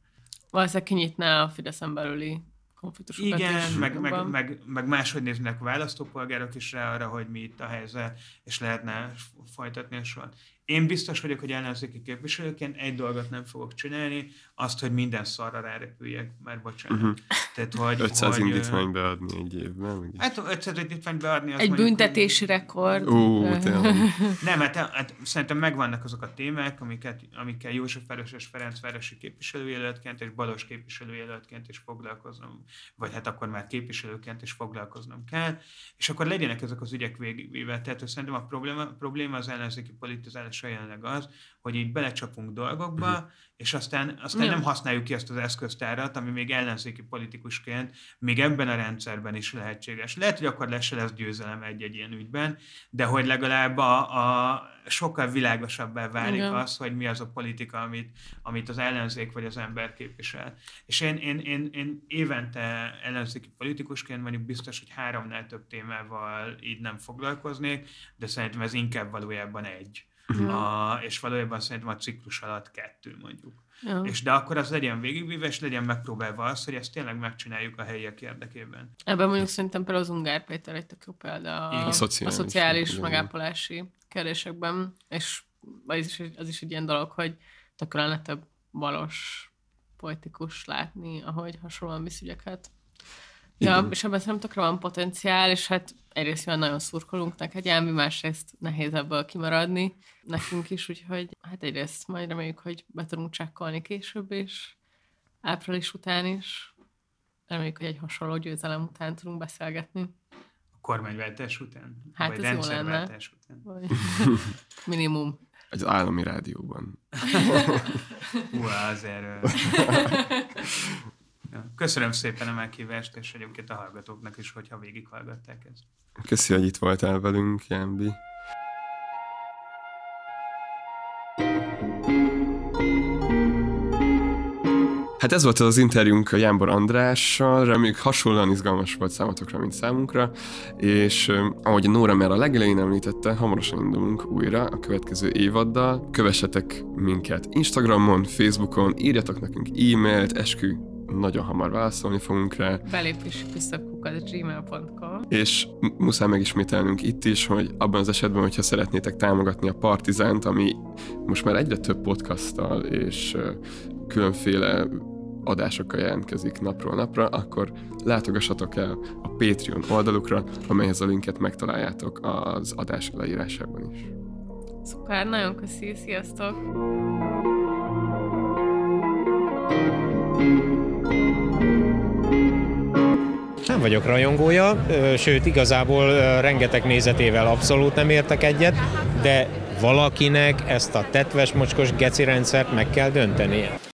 S2: Valószínűleg kinyitná a Fideszen belüli konfliktusokat
S8: Igen, meg, meg, meg, meg máshogy néznek a választópolgárok is rá arra, hogy mi itt a helyzet, és lehetne folytatni a sort. Én biztos vagyok, hogy ellenzéki képviselőként egy dolgot nem fogok csinálni, azt, hogy minden szarra rárepüljek, már bocsánat. Uh-huh.
S1: Tehát, hogy, 500 hogy, indítvány beadni egy évben? Meg
S8: hát 500 indítvány beadni.
S2: Az egy mondjuk, büntetési rekord.
S1: Ó,
S8: Nem, hát, hát, szerintem megvannak azok a témák, amiket, amikkel József Város és Ferenc városi képviselőjelöltként és Balos képviselőjelöltként is foglalkoznom, vagy hát akkor már képviselőként is foglalkoznom kell, és akkor legyenek ezek az ügyek végigvéve. Tehát szerintem a probléma, probléma az ellenzéki politizálása jelenleg az, hogy így belecsapunk dolgokba, uh-huh. és aztán, aztán nem használjuk ki azt az eszköztárat, ami még ellenzéki politikusként még ebben a rendszerben is lehetséges. Lehet, hogy akkor lesz, lesz győzelem egy-egy ilyen ügyben, de hogy legalább a, a sokkal világosabbá válik Igen. az, hogy mi az a politika, amit, amit az ellenzék vagy az ember képvisel. És én, én, én, én évente ellenzéki politikusként mondjuk biztos, hogy háromnál több témával így nem foglalkoznék, de szerintem ez inkább valójában egy. Uh-huh. A, és valójában szerintem a ciklus alatt kettő mondjuk. Ja. És de akkor az legyen végigvíve, és legyen megpróbálva az, hogy ezt tényleg megcsináljuk a helyiek érdekében.
S2: Ebben mondjuk szerintem például az Ungár Péter egy tök jó példa a, a szociális, a szociális megápolási kérdésekben, és az is, az is egy ilyen dolog, hogy tökre lenne több valós politikus látni, ahogy hasonlóan visz ügyeket. Ja, és ebben szerintem tökre van potenciál, és hát egyrészt olyan nagyon szurkolunk neked, Jámbi, másrészt nehéz ebből kimaradni nekünk is, úgyhogy hát egyrészt majd reméljük, hogy be tudunk csekkolni később is, április után is. Reméljük, hogy egy hasonló győzelem után tudunk beszélgetni.
S8: A kormányváltás után?
S2: Hát Vagy ez jó lenne. Után? Vagy... Minimum.
S1: Az állami rádióban.
S8: Hú, azért... Köszönöm szépen a meghívást, és egyébként a hallgatóknak is, hogyha végighallgatták ezt.
S1: Köszi, hogy itt voltál velünk, Jámbi. Hát ez volt az interjúnk a Jánbor Andrással, reméljük hasonlóan izgalmas volt számotokra, mint számunkra, és ahogy Nóra már a legelején említette, hamarosan indulunk újra a következő évaddal. Kövessetek minket Instagramon, Facebookon, írjatok nekünk e-mailt, eskü nagyon hamar válaszolni fogunk rá.
S2: Belépési küszöbkukat gmail.com
S1: És muszáj megismételnünk itt is, hogy abban az esetben, hogyha szeretnétek támogatni a Partizánt, ami most már egyre több podcasttal és különféle adásokkal jelentkezik napról napra, akkor látogassatok el a Patreon oldalukra, amelyhez a linket megtaláljátok az adás leírásában is.
S2: Szuper, nagyon köszi, sziasztok!
S9: Nem vagyok rajongója, sőt igazából rengeteg nézetével abszolút nem értek egyet, de valakinek ezt a tetves mocskos geci rendszert meg kell döntenie.